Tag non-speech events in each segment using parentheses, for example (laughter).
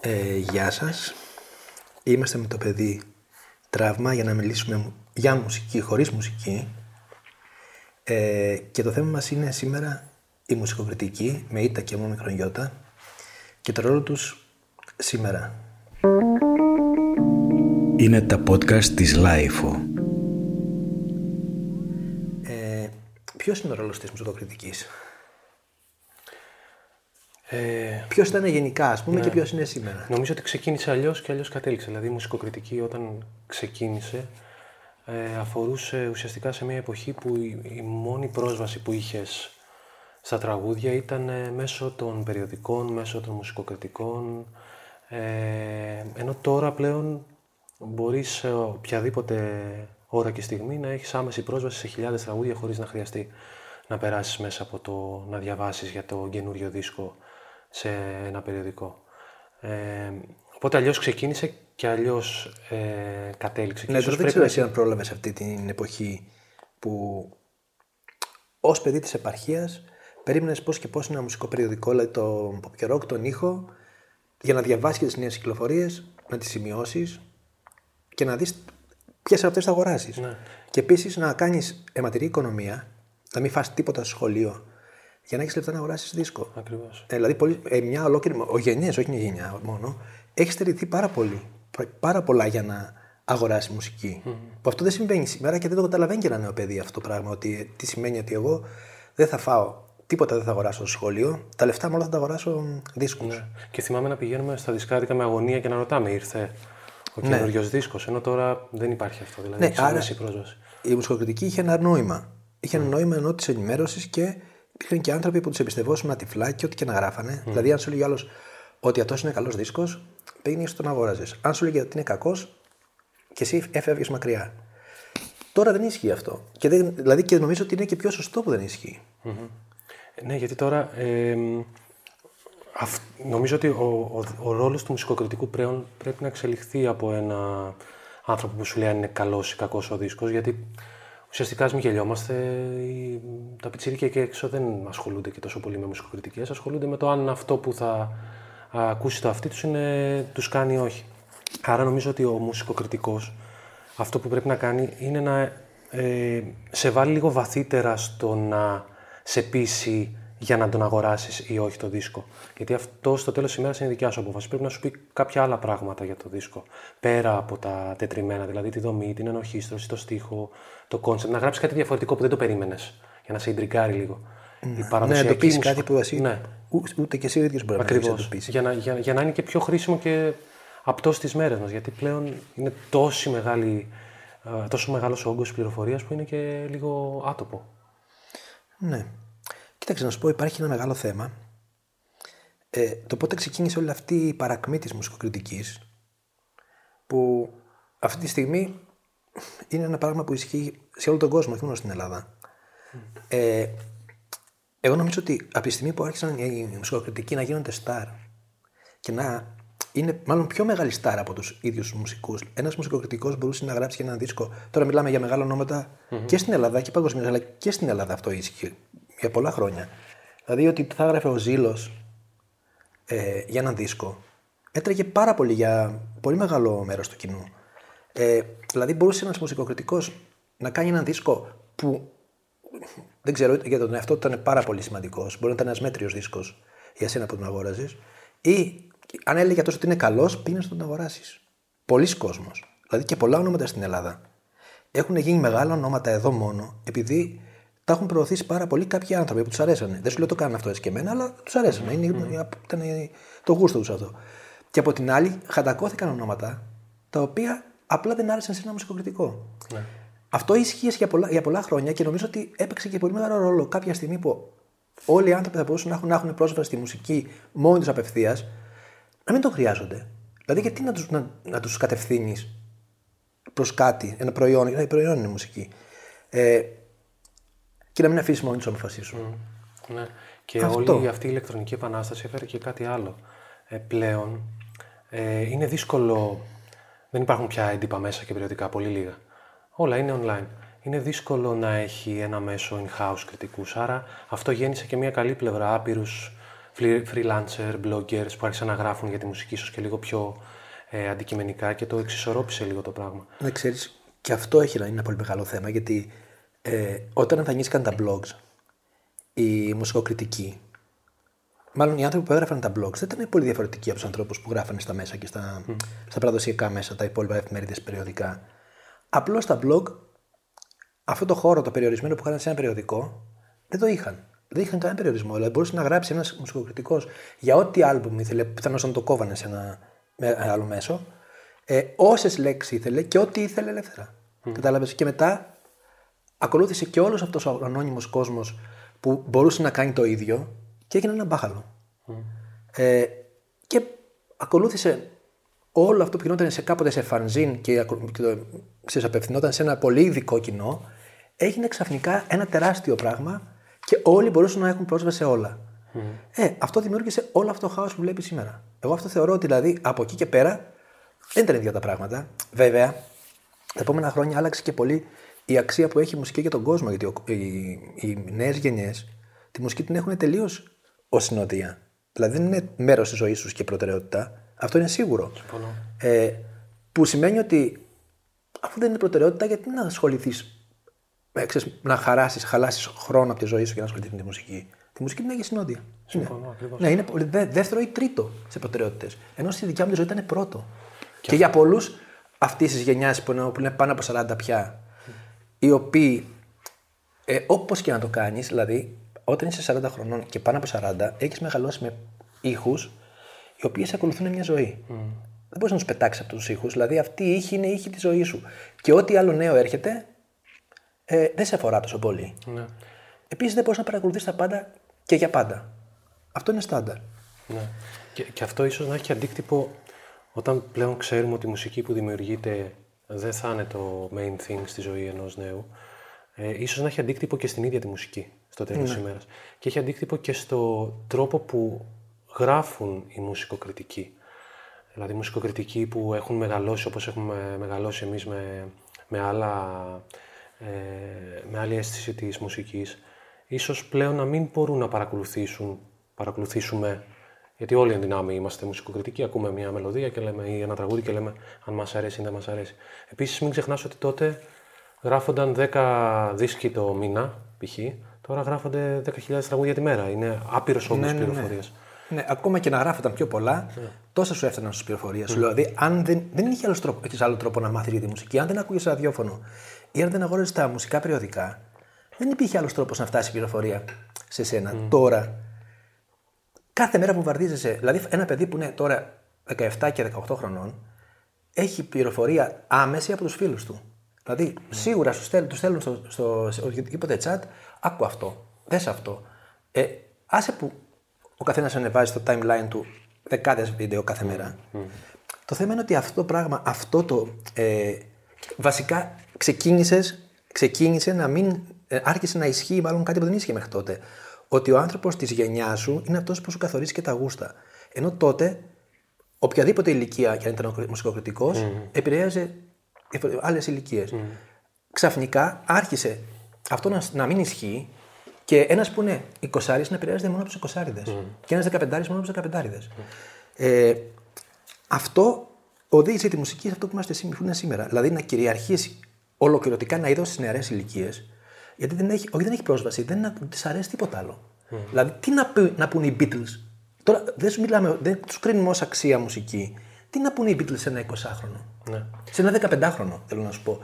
Ε, γεια σας. Είμαστε με το Παιδί Τραύμα για να μιλήσουμε για μουσική, χωρίς μουσική. Ε, και το θέμα μας είναι σήμερα η μουσικοκριτική με ήτα και με όμικρον γιώτα και το ρόλο τους σήμερα. Είναι τα podcast της LiFO. Ε, ποιος είναι ο ρόλος της μουσικοκριτικής; Ε, Ποιος ήταν γενικά, ας πούμε, και ποιος είναι σήμερα; νομίζω ότι ξεκίνησε αλλιώς και αλλιώς κατέληξε. Δηλαδή η μουσικοκριτική όταν ξεκίνησε ε, αφορούσε ουσιαστικά σε μια εποχή που η, η μόνη πρόσβαση που είχες στα τραγούδια ήταν ε, μέσω των περιοδικών, μέσω των μουσικοκριτικών. Ε, ενώ τώρα πλέον μπορείς σε οποιαδήποτε ώρα και στιγμή να έχεις άμεση πρόσβαση σε χιλιάδες τραγούδια χωρίς να χρειαστεί να περάσεις μέσα από το να διαβάσεις για το καινούριο δίσκο σε ένα περιοδικό. Ε, οπότε αλλιώς ξεκίνησε και αλλιώς ε, κατέληξε. Και Ναι, ίσως τώρα δεν πρέπει ξέρω να- εσύ αν πρόλαβες αυτή την εποχή που ως παιδί της επαρχίας περίμενες πώς και πώς ένα μουσικό περιοδικό, δηλαδή το pop και rock, τον ήχο, για να διαβάσεις τις νέες κυκλοφορίες, να τις σημειώσεις και να δεις ποιες από αυτές θα αγοράσεις. Ναι. Και επίσης να κάνεις αιματηρή οικονομία, να μην φας τίποτα στο σχολείο, για να έχεις λεφτά να αγοράσεις δίσκο. Ακριβώς. Ε, δηλαδή, πολύ, ε, μια ολόκληρη. Ο γενιές, όχι μια γενιά μόνο, έχει στερηθεί πάρα πολύ. Πάρα πολλά για να αγοράσει μουσική. Που αυτό δεν συμβαίνει σήμερα και δεν το καταλαβαίνει και ένα νέο παιδί αυτό το πράγμα. Ότι τι σημαίνει ότι εγώ δεν θα φάω τίποτα, δεν θα αγοράσω στο σχολείο. Τα λεφτά μου όλα θα τα αγοράσω δίσκους. Ναι. Και θυμάμαι να πηγαίνουμε στα δισκάρικα με αγωνία και να ρωτάμε, ήρθε ο Ναι. καινούριο δίσκος. Ενώ τώρα δεν υπάρχει αυτό. Δηλαδή, Ναι, έχεις άρα- άμεση πρόσβαση. Η μουσικοκριτική είχε ένα νόημα. Είχε ένα νόημα ενώ τη ενημέρωσης και υπήρχαν και άνθρωποι που τους εμπιστευόσουν τυφλά και ό,τι και να γράφανε. Δηλαδή, αν σου λέγει άλλος ότι αυτός είναι καλός δίσκος, πήγαινες στον αγόραζες. Αν σου λέγει ότι είναι κακός, και εσύ έφευγες μακριά. Τώρα δεν ισχύει αυτό. Και δεν, δηλαδή και νομίζω ότι είναι και πιο σωστό που δεν ισχύει. Ναι, γιατί τώρα ε, αυ- νομίζω ότι ο, ο, ο ρόλος του μουσικοκριτικού πλέον πρέπει να εξελιχθεί από ένα άνθρωπο που σου λέει αν είναι καλός ή κακός ο δίσκος, γιατί ουσιαστικά ας μην γελιόμαστε, οι, τα πιτσιρίκια εκεί έξω δεν ασχολούνται και τόσο πολύ με μουσικοκριτικές, ασχολούνται με το αν αυτό που θα α, ακούσει το αυτί τους είναι, τους κάνει ή όχι. Άρα νομίζω ότι ο μουσικοκριτικός αυτό που πρέπει να κάνει είναι να ε, σε βάλει λίγο βαθύτερα στο να σε πείσει για να τον αγοράσεις ή όχι το δίσκο. Γιατί αυτό στο τέλος της ημέρας είναι δικιά σου απόφαση. Πρέπει να σου πει κάποια άλλα πράγματα για το δίσκο. Πέρα από τα τετριμμένα, δηλαδή τη δομή, την ενορχήστρωση, το στίχο, το concept. Να γράψεις κάτι διαφορετικό που δεν το περίμενες. Για να σε ιντριγκάρει λίγο. Η Ναι, παραδοσιακή εντοπίσεις μουσικο- κάτι που εσύ Ναι, ού- ούτε και εσύ ο ίδιος μπορεί να ακριβώς. εντοπίσει. Για, να, για, για να είναι και πιο χρήσιμο και απτός στις μέρες μας. Γιατί πλέον είναι τόση μεγάλη, ε, τόσο μεγάλος όγκος πληροφορίας που είναι και λίγο άτοπο. Ναι. Κοίταξε να σου πω, υπάρχει ένα μεγάλο θέμα. Ε, το πότε ξεκίνησε όλη αυτή η παρακμή της μουσικοκριτικής που αυτή τη στιγμή είναι ένα πράγμα που ισχύει σε όλο τον κόσμο, όχι μόνο στην Ελλάδα. Ε, εγώ νομίζω ότι από τη στιγμή που άρχισαν οι μουσικοκριτικοί να γίνονται στάρ και να είναι μάλλον πιο μεγάλη στάρ από τους ίδιους του μουσικούς. Ένας μουσικοκριτικός μπορούσε να γράψει και ένα δίσκο. Τώρα μιλάμε για μεγάλα ονόματα και στην Ελλάδα και παγκοσμίως, αλλά και στην Ελλάδα αυτό ίσχυε για πολλά χρόνια. Δηλαδή ότι θα έγραφε ο Ζήλος ε, για έναν δίσκο έτρεγε πάρα πολύ για πολύ μεγάλο μέρος του κοινού. Ε, δηλαδή μπορούσε ένας μουσικοκριτικός να κάνει έναν δίσκο που δεν ξέρω, για τον εαυτό του ήταν πάρα πολύ σημαντικός. Μπορεί να ήταν ένας μέτριος δίσκος για σένα που τον αγόραζες. Ή αν έλεγε αυτός ότι είναι καλός, πήγαινε να τον αγοράσεις. Πολλοί κόσμοι. Δηλαδή και πολλά ονόματα στην Ελλάδα. Έχουν γίνει μεγάλα ονόματα εδώ μόνο επειδή τα έχουν προωθήσει πάρα πολύ κάποιοι άνθρωποι που τους αρέσανε. Δεν σου λέω το κάνουν αυτό έτσι και εμένα, αλλά τους αρέσανε. Είναι, ήταν το γούστο τους αυτό. Και από την άλλη, χαντακώθηκαν ονόματα τα οποία απλά δεν άρεσαν σε ένα μουσικοκριτικό. Ναι. Αυτό ίσχυε για πολλά, για πολλά χρόνια και νομίζω ότι έπαιξε και πολύ μεγάλο ρόλο κάποια στιγμή που όλοι οι άνθρωποι θα μπορούσαν να έχουν, να έχουν πρόσβαση στη μουσική μόνοι τους απευθείας, να μην το χρειάζονται. Δηλαδή, γιατί να τους να, να τους κατευθύνεις προς κάτι, ένα προϊόν, ένα προϊόν είναι η μουσική. Ε, και να μην αφήσεις μόνοι τους να αποφασίσουν. Ναι. Και Αυτό. όλη αυτή η ηλεκτρονική επανάσταση έφερε και κάτι άλλο. Ε, πλέον ε, είναι δύσκολο. Δεν υπάρχουν πια έντυπα μέσα και περιοδικά, πολύ λίγα. Όλα είναι online. Είναι δύσκολο να έχει ένα μέσο in-house κριτικούς, άρα αυτό γέννησε και μια καλή πλευρά, άπειρους free- freelancer, bloggers που άρχισαν να γράφουν για τη μουσική ίσως και λίγο πιο ε, αντικειμενικά και το εξισορρόπησε λίγο το πράγμα. Να ξέρεις, και αυτό έχει να είναι ένα πολύ μεγάλο θέμα, γιατί ε, όταν εμφανίστηκαν τα blogs, οι μουσικοκριτικοί, μάλλον οι άνθρωποι που έγραφαν τα blogs, δεν ήταν πολύ διαφορετικοί από τους ανθρώπους που γράφανε στα μέσα και στα, στα παραδοσιακά μέσα, τα υπόλοιπα εφημερίδες περιοδικά. Απλώς τα blog, αυτό το χώρο, το περιορισμένο που είχαν σε ένα περιοδικό, δεν το είχαν. Δεν είχαν κανένα περιορισμό. Δηλαδή μπορούσε να γράψει ένας μουσικοκριτικός για ό,τι άλμπουμ ήθελε, πιθανώς να το κόβανε σε ένα με- άλλο μέσο, ε, όσες λέξεις ήθελε και ό,τι ήθελε ελεύθερα. Mm. Κατάλαβες; Και μετά ακολούθησε και όλος αυτός ο ανώνυμος κόσμος που μπορούσε να κάνει το ίδιο και έγινε ένα μπάχαλο. Ε, και ακολούθησε όλο αυτό που γινόταν σε κάποτε σε φανζίν και, ακολου- και το, ξέρεις, απευθυνόταν σε ένα πολύ ειδικό κοινό, έγινε ξαφνικά ένα τεράστιο πράγμα και όλοι μπορούσαν να έχουν πρόσβαση σε όλα. Ε, αυτό δημιούργησε όλο αυτό το χάος που βλέπεις σήμερα. Εγώ αυτό θεωρώ ότι δηλαδή από εκεί και πέρα δεν ήταν ίδια τα πράγματα. Βέβαια, τα επόμενα χρόνια άλλαξε και πολύ η αξία που έχει η μουσική για τον κόσμο. Γιατί ο- οι, οι νέες γενιές τη μουσική την έχουν τελείως ως συνοδεία. Δηλαδή δεν είναι μέρος της ζωής τους και προτεραιότητα. Αυτό είναι σίγουρο. Ε, που σημαίνει ότι αφού δεν είναι προτεραιότητα, γιατί να ασχοληθείς, να χαράσεις, χαλάσεις χρόνο από τη ζωή σου για να ασχοληθεί με τη μουσική. Τη μουσική την έχεις συνόδεια. Συμφωνώ, είναι. ακριβώς. Ναι, είναι πολύ- δε- δεύτερο ή τρίτο σε προτεραιότητες. Ενώ στη δικιά μου τη ζωή ήταν πρώτο. Και, για πολλούς αυτής της γενιάς που, είναι- που είναι πάνω από 40 πια, οι οποίοι ε, όπως και να το κάνεις, δηλαδή όταν είσαι 40 χρονών και πάνω από 40, έχεις μεγαλώσει με ήχους οι οποίοι σε ακολουθούν μια ζωή. Δεν μπορείς να τους πετάξεις από τους ήχους. Δηλαδή αυτή η ήχη είναι η ήχη της ζωής σου. Και ό,τι άλλο νέο έρχεται, ε, δεν σε αφορά τόσο πολύ. Ναι. Επίσης δεν μπορείς να παρακολουθείς τα πάντα και για πάντα. Αυτό είναι στάνταρ. Ναι. Και, και αυτό ίσως να έχει αντίκτυπο όταν πλέον ξέρουμε ότι η μουσική που δημιουργείται δεν θα είναι το main thing στη ζωή ενός νέου. Ε, ίσως να έχει αντίκτυπο και στην ίδια τη μουσική στο τέλος της ημέρας. Και έχει αντίκτυπο και στο τρόπο που γράφουν οι μουσικοκριτικοί. Δηλαδή μουσικοκριτικοί που έχουν μεγαλώσει όπως έχουμε μεγαλώσει εμείς με, με, άλλα, ε, με άλλη αίσθηση της μουσικής, ίσως πλέον να μην μπορούν να παρακολουθήσουν, παρακολουθήσουμε, γιατί όλοι εν δυνάμει είμαστε μουσικοκριτικοί, ακούμε μια μελωδία και λέμε, ή ένα τραγούδι και λέμε αν μας αρέσει ή δεν μας αρέσει. Επίσης μην ξεχνάς ότι τότε γράφονταν 10 δίσκοι το μήνα, π.χ. Τώρα γράφονται 10.000 τραγούδια τη μέρα. Είναι άπειρος όγκος πληροφορίας. Ναι, ακόμα και να γράφονταν πιο πολλά, τόσα σου έφταναν στις πληροφορίες σου. Δηλαδή, αν δεν, δεν είχε άλλος τρόπο, έχεις άλλο τρόπο να μάθεις για τη μουσική, αν δεν άκουγε ραδιόφωνο ή αν δεν αγόραζες τα μουσικά περιοδικά, δεν υπήρχε άλλος τρόπος να φτάσει η πληροφορία σε σένα. Τώρα, κάθε μέρα που βαρδίζεσαι, δηλαδή ένα παιδί που είναι τώρα 17 και 18 χρονών, έχει πληροφορία άμεση από τους φίλους του. Δηλαδή, σίγουρα σου στέλνουν, τους στέλνουν στο, στο, σε οποιοδήποτε chat, άκου αυτό, δες αυτό. Ε, άσε που ο καθένας ανεβάζει στο timeline του δεκάδες βίντεο κάθε μέρα. Το θέμα είναι ότι αυτό το πράγμα, αυτό το. Ε, βασικά ξεκίνησες ξεκίνησε να μην. Ε, άρχισε να ισχύει μάλλον κάτι που δεν ίσχυε μέχρι τότε. Ότι ο άνθρωπος της γενιάς σου είναι αυτός που σου καθορίζει και τα γούστα. Ενώ τότε, οποιαδήποτε ηλικία και αν ήταν μουσικοκριτικός, επηρέαζε άλλες ηλικίες. Ξαφνικά άρχισε αυτό να, να μην ισχύει και ένας που είναι 20 να επηρεάζεται μόνο από τους 20 και ένας 15 μόνο από τους 15 ε, Αυτό οδήγησε τη μουσική σε αυτό που είμαστε σή- που είναι σήμερα. Δηλαδή να κυριαρχήσει ολοκληρωτικά ένα είδο στις νεαρές ηλικίες. Γιατί δεν έχει, όχι, δεν έχει πρόσβαση, δεν της αρέσει τίποτα άλλο. Δηλαδή, τι να, πει, να πούνε οι Beatles; Τώρα δεν σου μιλάμε, δεν τους κρίνουμε ως αξία μουσική. Τι να πούνε οι Beatles σε ένα 20χρονο. Ναι. Σε ένα 15χρονο, θέλω να σου πω.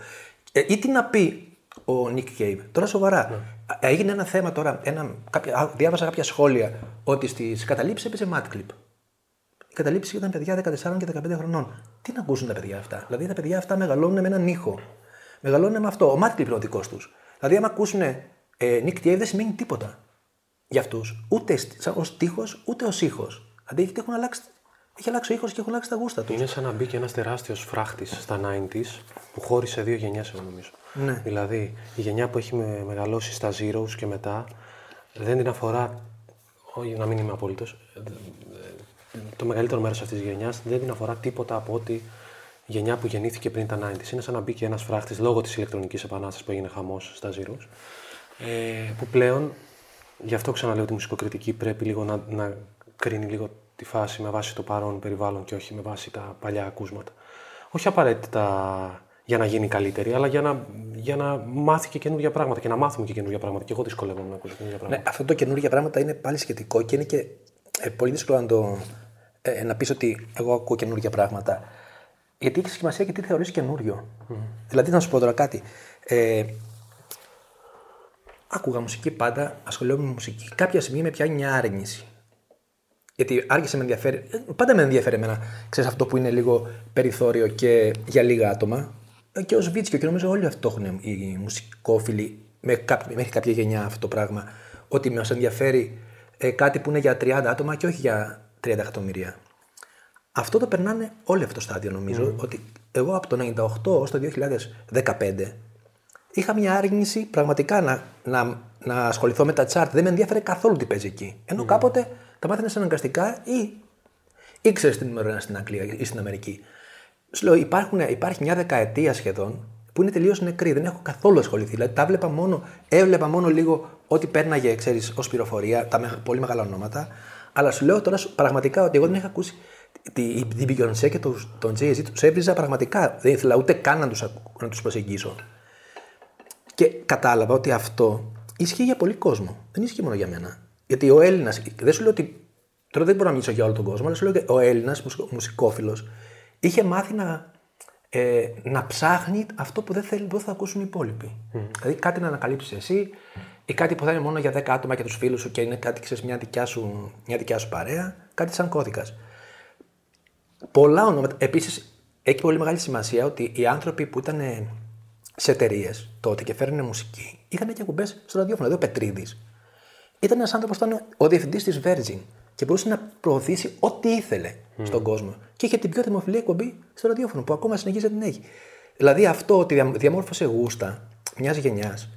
Ε, ή τι να πει ο Nick Cave. Τώρα σοβαρά. Ε, Έγινε ένα θέμα τώρα, ένα, κάποια, α, διάβασα κάποια σχόλια ότι στις καταλήψεις έπαιζε Mad Clip. Η καταλήψη ήταν παιδιά 14 και 15 χρονών. Τι να ακούσουν τα παιδιά αυτά; Δηλαδή τα παιδιά αυτά μεγαλώνουν με έναν ήχο. Μεγαλώνουν με αυτό. Ο Mad Clip είναι ο δικός τους. Δηλαδή, άμα ακούσουν ε, Nick Cave δεν σημαίνει τίποτα για αυτούς. Ούτε ως τείχο, ούτε ως ήχος. Δηλαδή γιατί έχουν αλλάξει, έχει αλλάξει ο ήχος και έχουν αλλάξει τα γούστα τους. Είναι σαν να μπήκε ένας τεράστιος φράχτης στα 90s που χώρισε δύο γενιές, εγώ νομίζω. Ναι. Δηλαδή, η γενιά που έχει με- μεγαλώσει στα Zeros και μετά δεν την αφορά. Όχι, να μην είμαι απόλυτος. Το μεγαλύτερο μέρος αυτής της γενιάς δεν την αφορά τίποτα από ότι η γενιά που γεννήθηκε πριν τα 90s. Είναι σαν να μπήκε ένας φράχτης λόγω της ηλεκτρονικής επανάστασης που έγινε χαμός στα Zeros. Ε, που πλέον, γι' αυτό ξαναλέω ότι η μουσικοκριτική πρέπει λίγο να, να κρίνει λίγο τη φάση με βάση το παρόν περιβάλλον και όχι με βάση τα παλιά ακούσματα. Όχι απαραίτητα για να γίνει καλύτερη, αλλά για να, για να μάθει και καινούργια πράγματα και να μάθουμε και καινούργια πράγματα. Και εγώ δυσκολεύομαι να ακούσω καινούργια πράγματα. Ναι, αυτό το καινούργια πράγματα είναι πάλι σχετικό και είναι και ε, πολύ δύσκολο να, το, ε, να πεις ότι εγώ ακούω καινούργια πράγματα. Γιατί έχει σημασία και τι θεωρείς καινούριο. Δηλαδή, να σου πω τώρα κάτι. Ε, άκουγα μουσική πάντα, ασχολιόμουν με μουσική. Κάποια στιγμή με πιάνει μια άρνηση. Γιατί άρχισε με ενδιαφέρει. ε, Πάντα με ενδιαφέρει εμένα. Ξέρεις αυτό που είναι λίγο περιθώριο και για λίγα άτομα. Ε, Και ω Βίτσιο και νομίζω όλοι αυτό το έχουν οι μουσικόφιλοι με κάποιο- μέχρι κάποια γενιά αυτό το πράγμα. Ότι μας ενδιαφέρει ε, κάτι που είναι για 30 άτομα και όχι για 30 εκατομμύρια. Αυτό το περνάνε όλοι αυτό το στάδιο νομίζω. Ότι εγώ από το 98 ως το 2015 είχα μια άρνηση πραγματικά να, να, να ασχοληθώ με τα chart. Δεν με ενδιαφέρε καθόλου τι παίζει εκεί. Ενώ κάποτε τα μάθαινες αναγκαστικά ή ήξερε την ημέρα στην Αγγλία ή στην Αμερική. Σου λέω, υπάρχουν, υπάρχει μια δεκαετία σχεδόν που είναι τελείως νεκρή. Δεν έχω καθόλου ασχοληθεί. Δηλαδή τα βλέπα μόνο, έβλεπα μόνο λίγο ό,τι πέρναγε, ξέρεις, ως πληροφορία, τα με- πολύ μεγάλα ονόματα. Αλλά σου λέω τώρα σου- πραγματικά ότι εγώ δεν είχα ακούσει τη- την Beyoncé και τον, τον Jay-Z, τους έβριζα πραγματικά. Δεν ήθελα ούτε καν να τους να τους προσεγγίσω. Και κατάλαβα ότι αυτό ισχύει για πολύ κόσμο. Δεν ισχύει μόνο για μένα. Γιατί ο Έλληνας, δεν σου λέω ότι. Τώρα δεν μπορώ να μιλήσω για όλο τον κόσμο, αλλά σου λέω ότι ο Έλληνας μουσικόφιλος είχε μάθει να, ε, να ψάχνει αυτό που δεν, θέλει, που δεν θα ακούσουν οι υπόλοιποι. Δηλαδή κάτι να ανακαλύψεις εσύ ή κάτι που θα είναι μόνο για 10 άτομα και τους φίλους σου και είναι κάτι, ξέρεις, μια δικιά σου, μια δικιά σου παρέα, κάτι σαν κώδικας. Πολλά ονόματα. Επίσης, έχει πολύ μεγάλη σημασία ότι οι άνθρωποι που ήταν ε, σε εταιρείες τότε και φέρνουν μουσική είχαν και ακουμπέ στο ραδιόφωνο. Δηλαδή, ο Πετρίδης ήταν ένας άνθρωπος που ήταν ο διευθυντής της Virgin και μπορούσε να προωθήσει ό,τι ήθελε στον κόσμο. Και είχε την πιο δημοφιλή εκπομπή στο ραδιόφωνο που ακόμα συνεχίζει να την έχει. Δηλαδή, αυτό ότι δια- διαμόρφωσε γούστα μιας γενιάς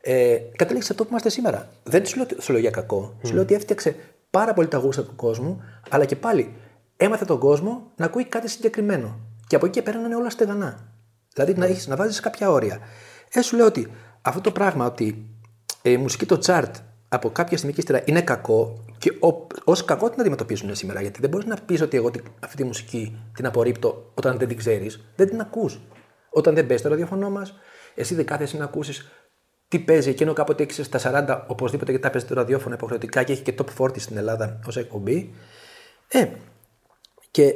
ε, κατέληξε σε αυτό που είμαστε σήμερα. Δεν σου λέω, σου λέω για κακό. Σου λέω ότι έφτιαξε πάρα πολύ τα γούστα του κόσμου, αλλά και πάλι έμαθε τον κόσμο να ακούει κάτι συγκεκριμένο. Και από εκεί και πέρα να είναι όλα στεγανά. Δηλαδή να, έχεις, να βάζεις κάποια όρια. Ε, σου λέω ότι αυτό το πράγμα ότι ε, η μουσική το chart από κάποια στιγμή και ύστερα είναι κακό και ως κακό την αντιμετωπίζουν σήμερα. Γιατί δεν μπορείς να πεις ότι εγώ τη- αυτή τη μουσική την απορρίπτω όταν δεν την ξέρεις. Δεν την ακούς. Όταν δεν παίζει το ραδιοφωνό μας, εσύ δεν κάθεσαι να ακούσεις τι παίζει εκείνο κάποτε ήξερες στα 40 οπωσδήποτε γιατί τα παίζει το ραδιόφωνο υποχρεωτικά και έχει και top 40 στην Ελλάδα ως εκπομπή. Ε, και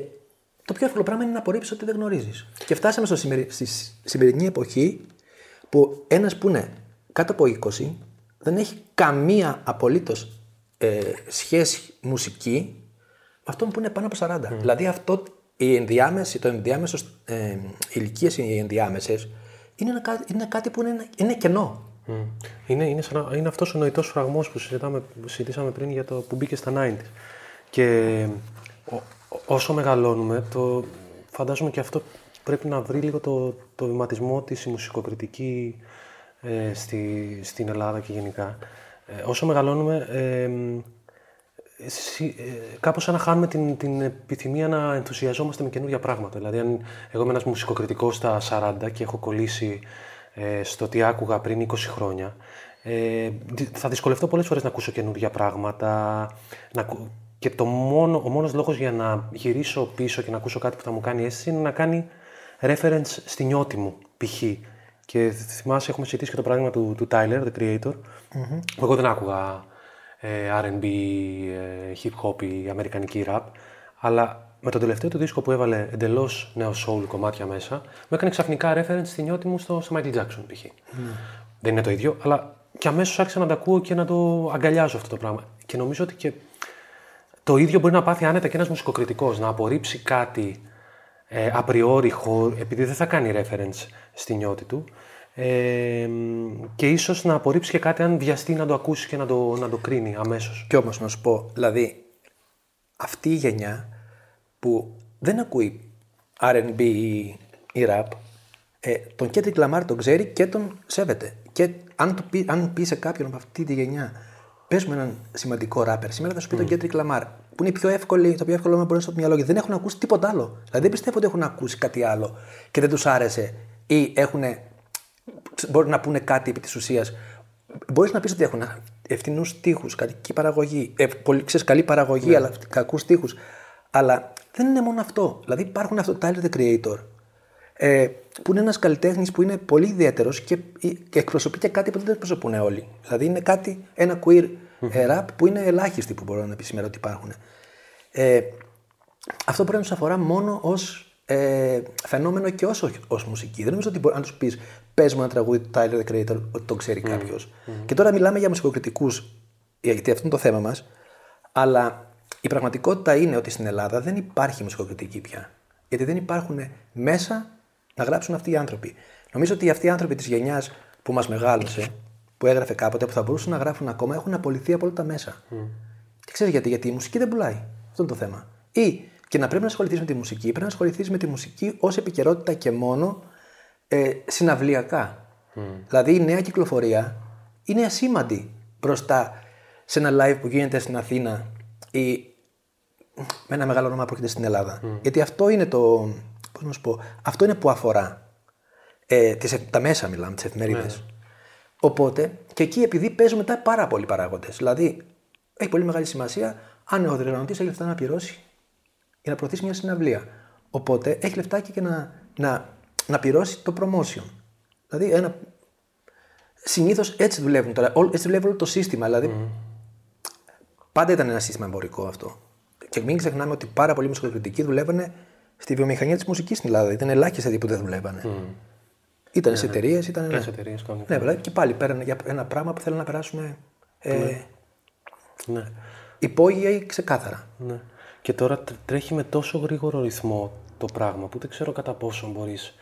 το πιο εύκολο πράγμα είναι να απορρίψεις ότι δεν γνωρίζεις. Και φτάσαμε στο σημερι... στη σημερινή εποχή που ένας που είναι κάτω από 20 δεν έχει καμία απολύτως ε, σχέση μουσική με αυτόν που είναι πάνω από 40. Δηλαδή αυτό, η ενδιάμεση, το ενδιάμεσος ε, ηλικίες οι ενδιάμεσες είναι, ένα κάτι- είναι κάτι που είναι, είναι κενό. Μμ. Είναι, είναι, σαν, να- είναι αυτός ο νοητός φραγμός που, συζητάμε, που συζητήσαμε πριν για το που μπήκε στα 90s. Και ο- ο- όσο μεγαλώνουμε, το, φαντάζομαι και αυτό πρέπει να βρει λίγο το, το βηματισμό της η μουσικοκριτική ε, στη, στην Ελλάδα και γενικά. Ε, όσο μεγαλώνουμε, ε, σι- ε, κάπως σαν να χάνουμε την, την επιθυμία να ενθουσιαζόμαστε με καινούργια πράγματα. Δηλαδή, αν εγώ είμαι ένας μουσικοκριτικός στα 40 και έχω κολλήσει ε, στο τι άκουγα πριν 20 χρόνια, ε, δι- θα δυσκολευτώ πολλές φορές να ακούσω καινούργια πράγματα. Να, ακού- και το μόνο, ο μόνος λόγος για να γυρίσω πίσω και να ακούσω κάτι που θα μου κάνει αίσθηση είναι να κάνει reference στη νιώτη μου, π.χ. Και θυμάσαι, έχουμε συζητήσει και το πράγμα του, του Tyler, the creator, που εγώ δεν άκουγα ε, R&B, ε, hip hop ή αμερικανική rap, αλλά με τον τελευταίο του δίσκο που έβαλε εντελώς νέο soul κομμάτια μέσα, μου έκανε ξαφνικά reference στη νιώτη μου στο, στο Michael Jackson π.χ. Δεν είναι το ίδιο, αλλά και αμέσως άρχισα να τα ακούω και να το αγκαλιάζω αυτό το πράγμα. Και νομίζω ότι και το ίδιο μπορεί να πάθει άνετα και ένας μουσικοκριτικός, να απορρίψει κάτι ε, απριόρι, χω- επειδή δεν θα κάνει reference στη νιώτη του. Ε, και ίσως να απορρίψει και κάτι αν βιαστεί να το ακούσει και να το, να το κρίνει αμέσως. Κι όμως να σου πω, δηλαδή αυτή η γενιά που δεν ακούει R&B ή, ή rap, ε, τον Kendrick Lamar τον ξέρει και τον σέβεται. Και αν, το πει, αν πει σε κάποιον από αυτή τη γενιά, πες μου έναν σημαντικό rapper, σήμερα θα σου πει τον Kendrick Lamar, που είναι η πιο εύκολη, το πιο εύκολο να μπορεί στο μυαλό, γιατί δεν έχουν ακούσει τίποτα άλλο. Δηλαδή δεν πιστεύω ότι έχουν ακούσει κάτι άλλο και δεν τους άρεσε ή έχουν, μπορεί να πούνε κάτι επί της ουσίας. Μπορείς να πεις ότι έχουν ευθυνούς στίχους, κακή παραγωγή. Ε, πολύ, ξέρεις, καλή παραγωγή, Ναι. αλλά κακούς στίχους. Αλλά δεν είναι μόνο αυτό. Δηλαδή υπάρχουν αυτό το Tyler the Creator, ε, που είναι ένας καλλιτέχνης που είναι πολύ ιδιαίτερος και, και εκπροσωπεί και κάτι που δεν εκπροσωπούν όλοι. Δηλαδή είναι κάτι, ένα queer ε, rap που είναι ελάχιστοι που μπορώ να επισημαίνω ότι υπάρχουν. Ε, αυτό μπορεί να τους αφορά μόνο ως ε, φαινόμενο και όσο ως μουσική. Δεν νομίζω ότι μπορεί να τους πεις πες μου ένα τραγούδι του Tyler the Creator ότι το ξέρει κάποιος. Και τώρα μιλάμε για μουσικοκριτικούς, γιατί αυτό είναι το θέμα μας. Αλλά η πραγματικότητα είναι ότι στην Ελλάδα δεν υπάρχει μουσικοκριτική πια. Γιατί δεν υπάρχουν μέσα να γράψουν αυτοί οι άνθρωποι. Νομίζω ότι αυτοί οι άνθρωποι της γενιάς που μας μεγάλωσε, που έγραφε κάποτε, που θα μπορούσαν να γράφουν ακόμα, έχουν απολυθεί από όλα τα μέσα. Και ξέρεις γιατί, γιατί η μουσική δεν πουλάει. Αυτό είναι το θέμα. Ή και να πρέπει να ασχοληθείς με τη μουσική, πρέπει να ασχοληθείς με τη μουσική ως επικαιρότητα και μόνο ε, συναυλιακά. Δηλαδή η νέα κυκλοφορία είναι ασήμαντη μπροστά σε ένα live που γίνεται στην Αθήνα ή με ένα μεγάλο όνομα που έρχεται στην Ελλάδα. Γιατί αυτό είναι το. Πώς να σου πω, αυτό είναι που αφορά. Ε, τις, τα μέσα μιλάμε, τις εφημερίδες. Οπότε και εκεί επειδή παίζουν μετά πάρα πολλοί παράγοντες. Δηλαδή έχει πολύ μεγάλη σημασία αν ο διοργανωτής έχει λεφτά να πληρώσει για να προωθήσει μια συναυλία. Οπότε έχει λεφτάκι και να, να, να πληρώσει το promotion. Δηλαδή ένα. Συνήθως έτσι δουλεύουν τώρα. όλο- Έτσι δουλεύει όλο το σύστημα. Δηλαδή πάντα ήταν ένα σύστημα εμπορικό αυτό. Και μην ξεχνάμε ότι πάρα πολλοί μουσικοκριτικοί δουλεύανε στη βιομηχανία της μουσικής στην Ελλάδα. Ήταν ελάχιστοι αυτοί που δεν δουλεύανε. Ήταν σε εταιρείες, ήταν. Ποιε εταιρείες κάνουν. Ναι, δηλαδή και πάλι πέρανε για ένα πράγμα που θέλουν να περάσουν ε, Ναι. υπόγεια ή ξεκάθαρα. ναι. Και τώρα τρ- τρέχει με τόσο γρήγορο ρυθμό το πράγμα που δεν ξέρω κατά πόσο μπορείς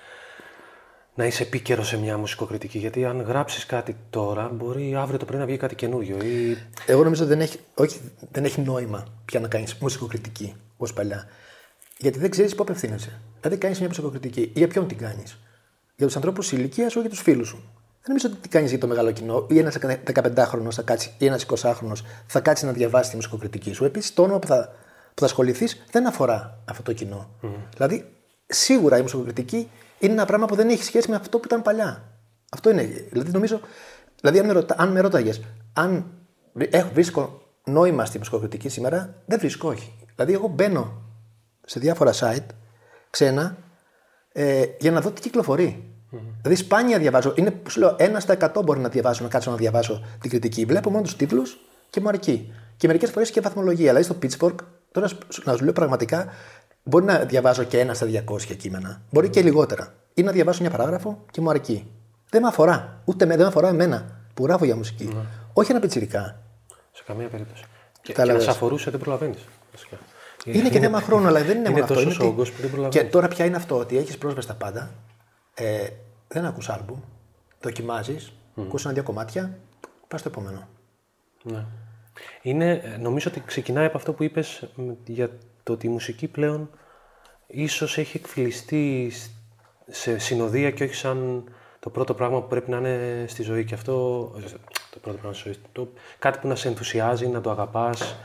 να είσαι επίκαιρο σε μια μουσικοκριτική. Γιατί αν γράψεις κάτι τώρα, μπορεί αύριο το πρωί να βγει κάτι καινούριο. Ή... Εγώ νομίζω δεν έχει, όχι, δεν έχει νόημα πια να κάνεις μουσικοκριτική όπως παλιά. Γιατί δεν ξέρεις πού απευθύνεσαι. Δηλαδή, κάνεις μια μουσικοκριτική. Για ποιον την κάνεις; Για τους ανθρώπους ηλικίας ή για τους φίλους σου; Δεν νομίζω ότι την κάνεις για το μεγάλο κοινό ή ένας 15χρονο θα κάτσει ή ένας 20χρονο θα κάτσει να διαβάσει τη μουσικοκριτική σου. Επίσης, το όνομα που θα, που θα ασχοληθείς δεν αφορά αυτό το κοινό. Δηλαδή, σίγουρα η μουσικοκριτική είναι ένα πράγμα που δεν έχει σχέση με αυτό που ήταν παλιά. Αυτό είναι. Δηλαδή, νομίζω. Δηλαδή, αν με, ρωτα, αν με ρώταγες, αν βρι- έχω, βρίσκω νόημα στη μουσικοκριτική σήμερα, δεν βρίσκω, όχι. Δηλαδή, εγώ μπαίνω σε διάφορα site ξένα ε, για να δω τι κυκλοφορεί. Δηλαδή, σπάνια διαβάζω. Είναι, σου λέω, ένα στα εκατό μπορεί να διαβάσω, να κάτσω να διαβάσω την κριτική. Βλέπω μόνο τους τίτλους και μου αρκεί. Και μερικές φορές και βαθμολογία. Δηλαδή, στο Pitchfork, τώρα σου- να σου λέω πραγματικά, μπορεί να διαβάζω και ένα στα 200 κείμενα. Μπορεί και λιγότερα. Ή να διαβάσω μια παράγραφο και μου αρκεί. Δεν με αφορά. Ούτε με, δεν με αφορά εμένα που γράφω για μουσική. Όχι ένα πιτσιρικά. Σε καμία περίπτωση. Και, και να Κατάλαβες. σε αφορούσε δεν προλαβαίνεις. Είναι και θέμα χρόνου, αλλά δεν είναι, μόνο αυτό. τόσο Είναι ότι- όγκος που δεν προλαβαίνεις. Και τώρα πια είναι αυτό ότι έχεις πρόσβαση στα πάντα. Ε, δεν ακούς άλμπουμ. Δοκιμάζεις, mm. ακούς ένα-δύο κομμάτια, πας στο επόμενο. Ναι. Είναι, ε, νομίζω ότι ξεκινάει από αυτό που είπες μ, για το ότι η μουσική πλέον ίσως έχει εκφυλιστεί σ- σε συνοδεία και όχι σαν το πρώτο πράγμα που πρέπει να είναι στη ζωή. Και αυτό, ε, το πρώτο πράγμα στη ζωή, το, κάτι που να σε ενθουσιάζει, να το αγαπάς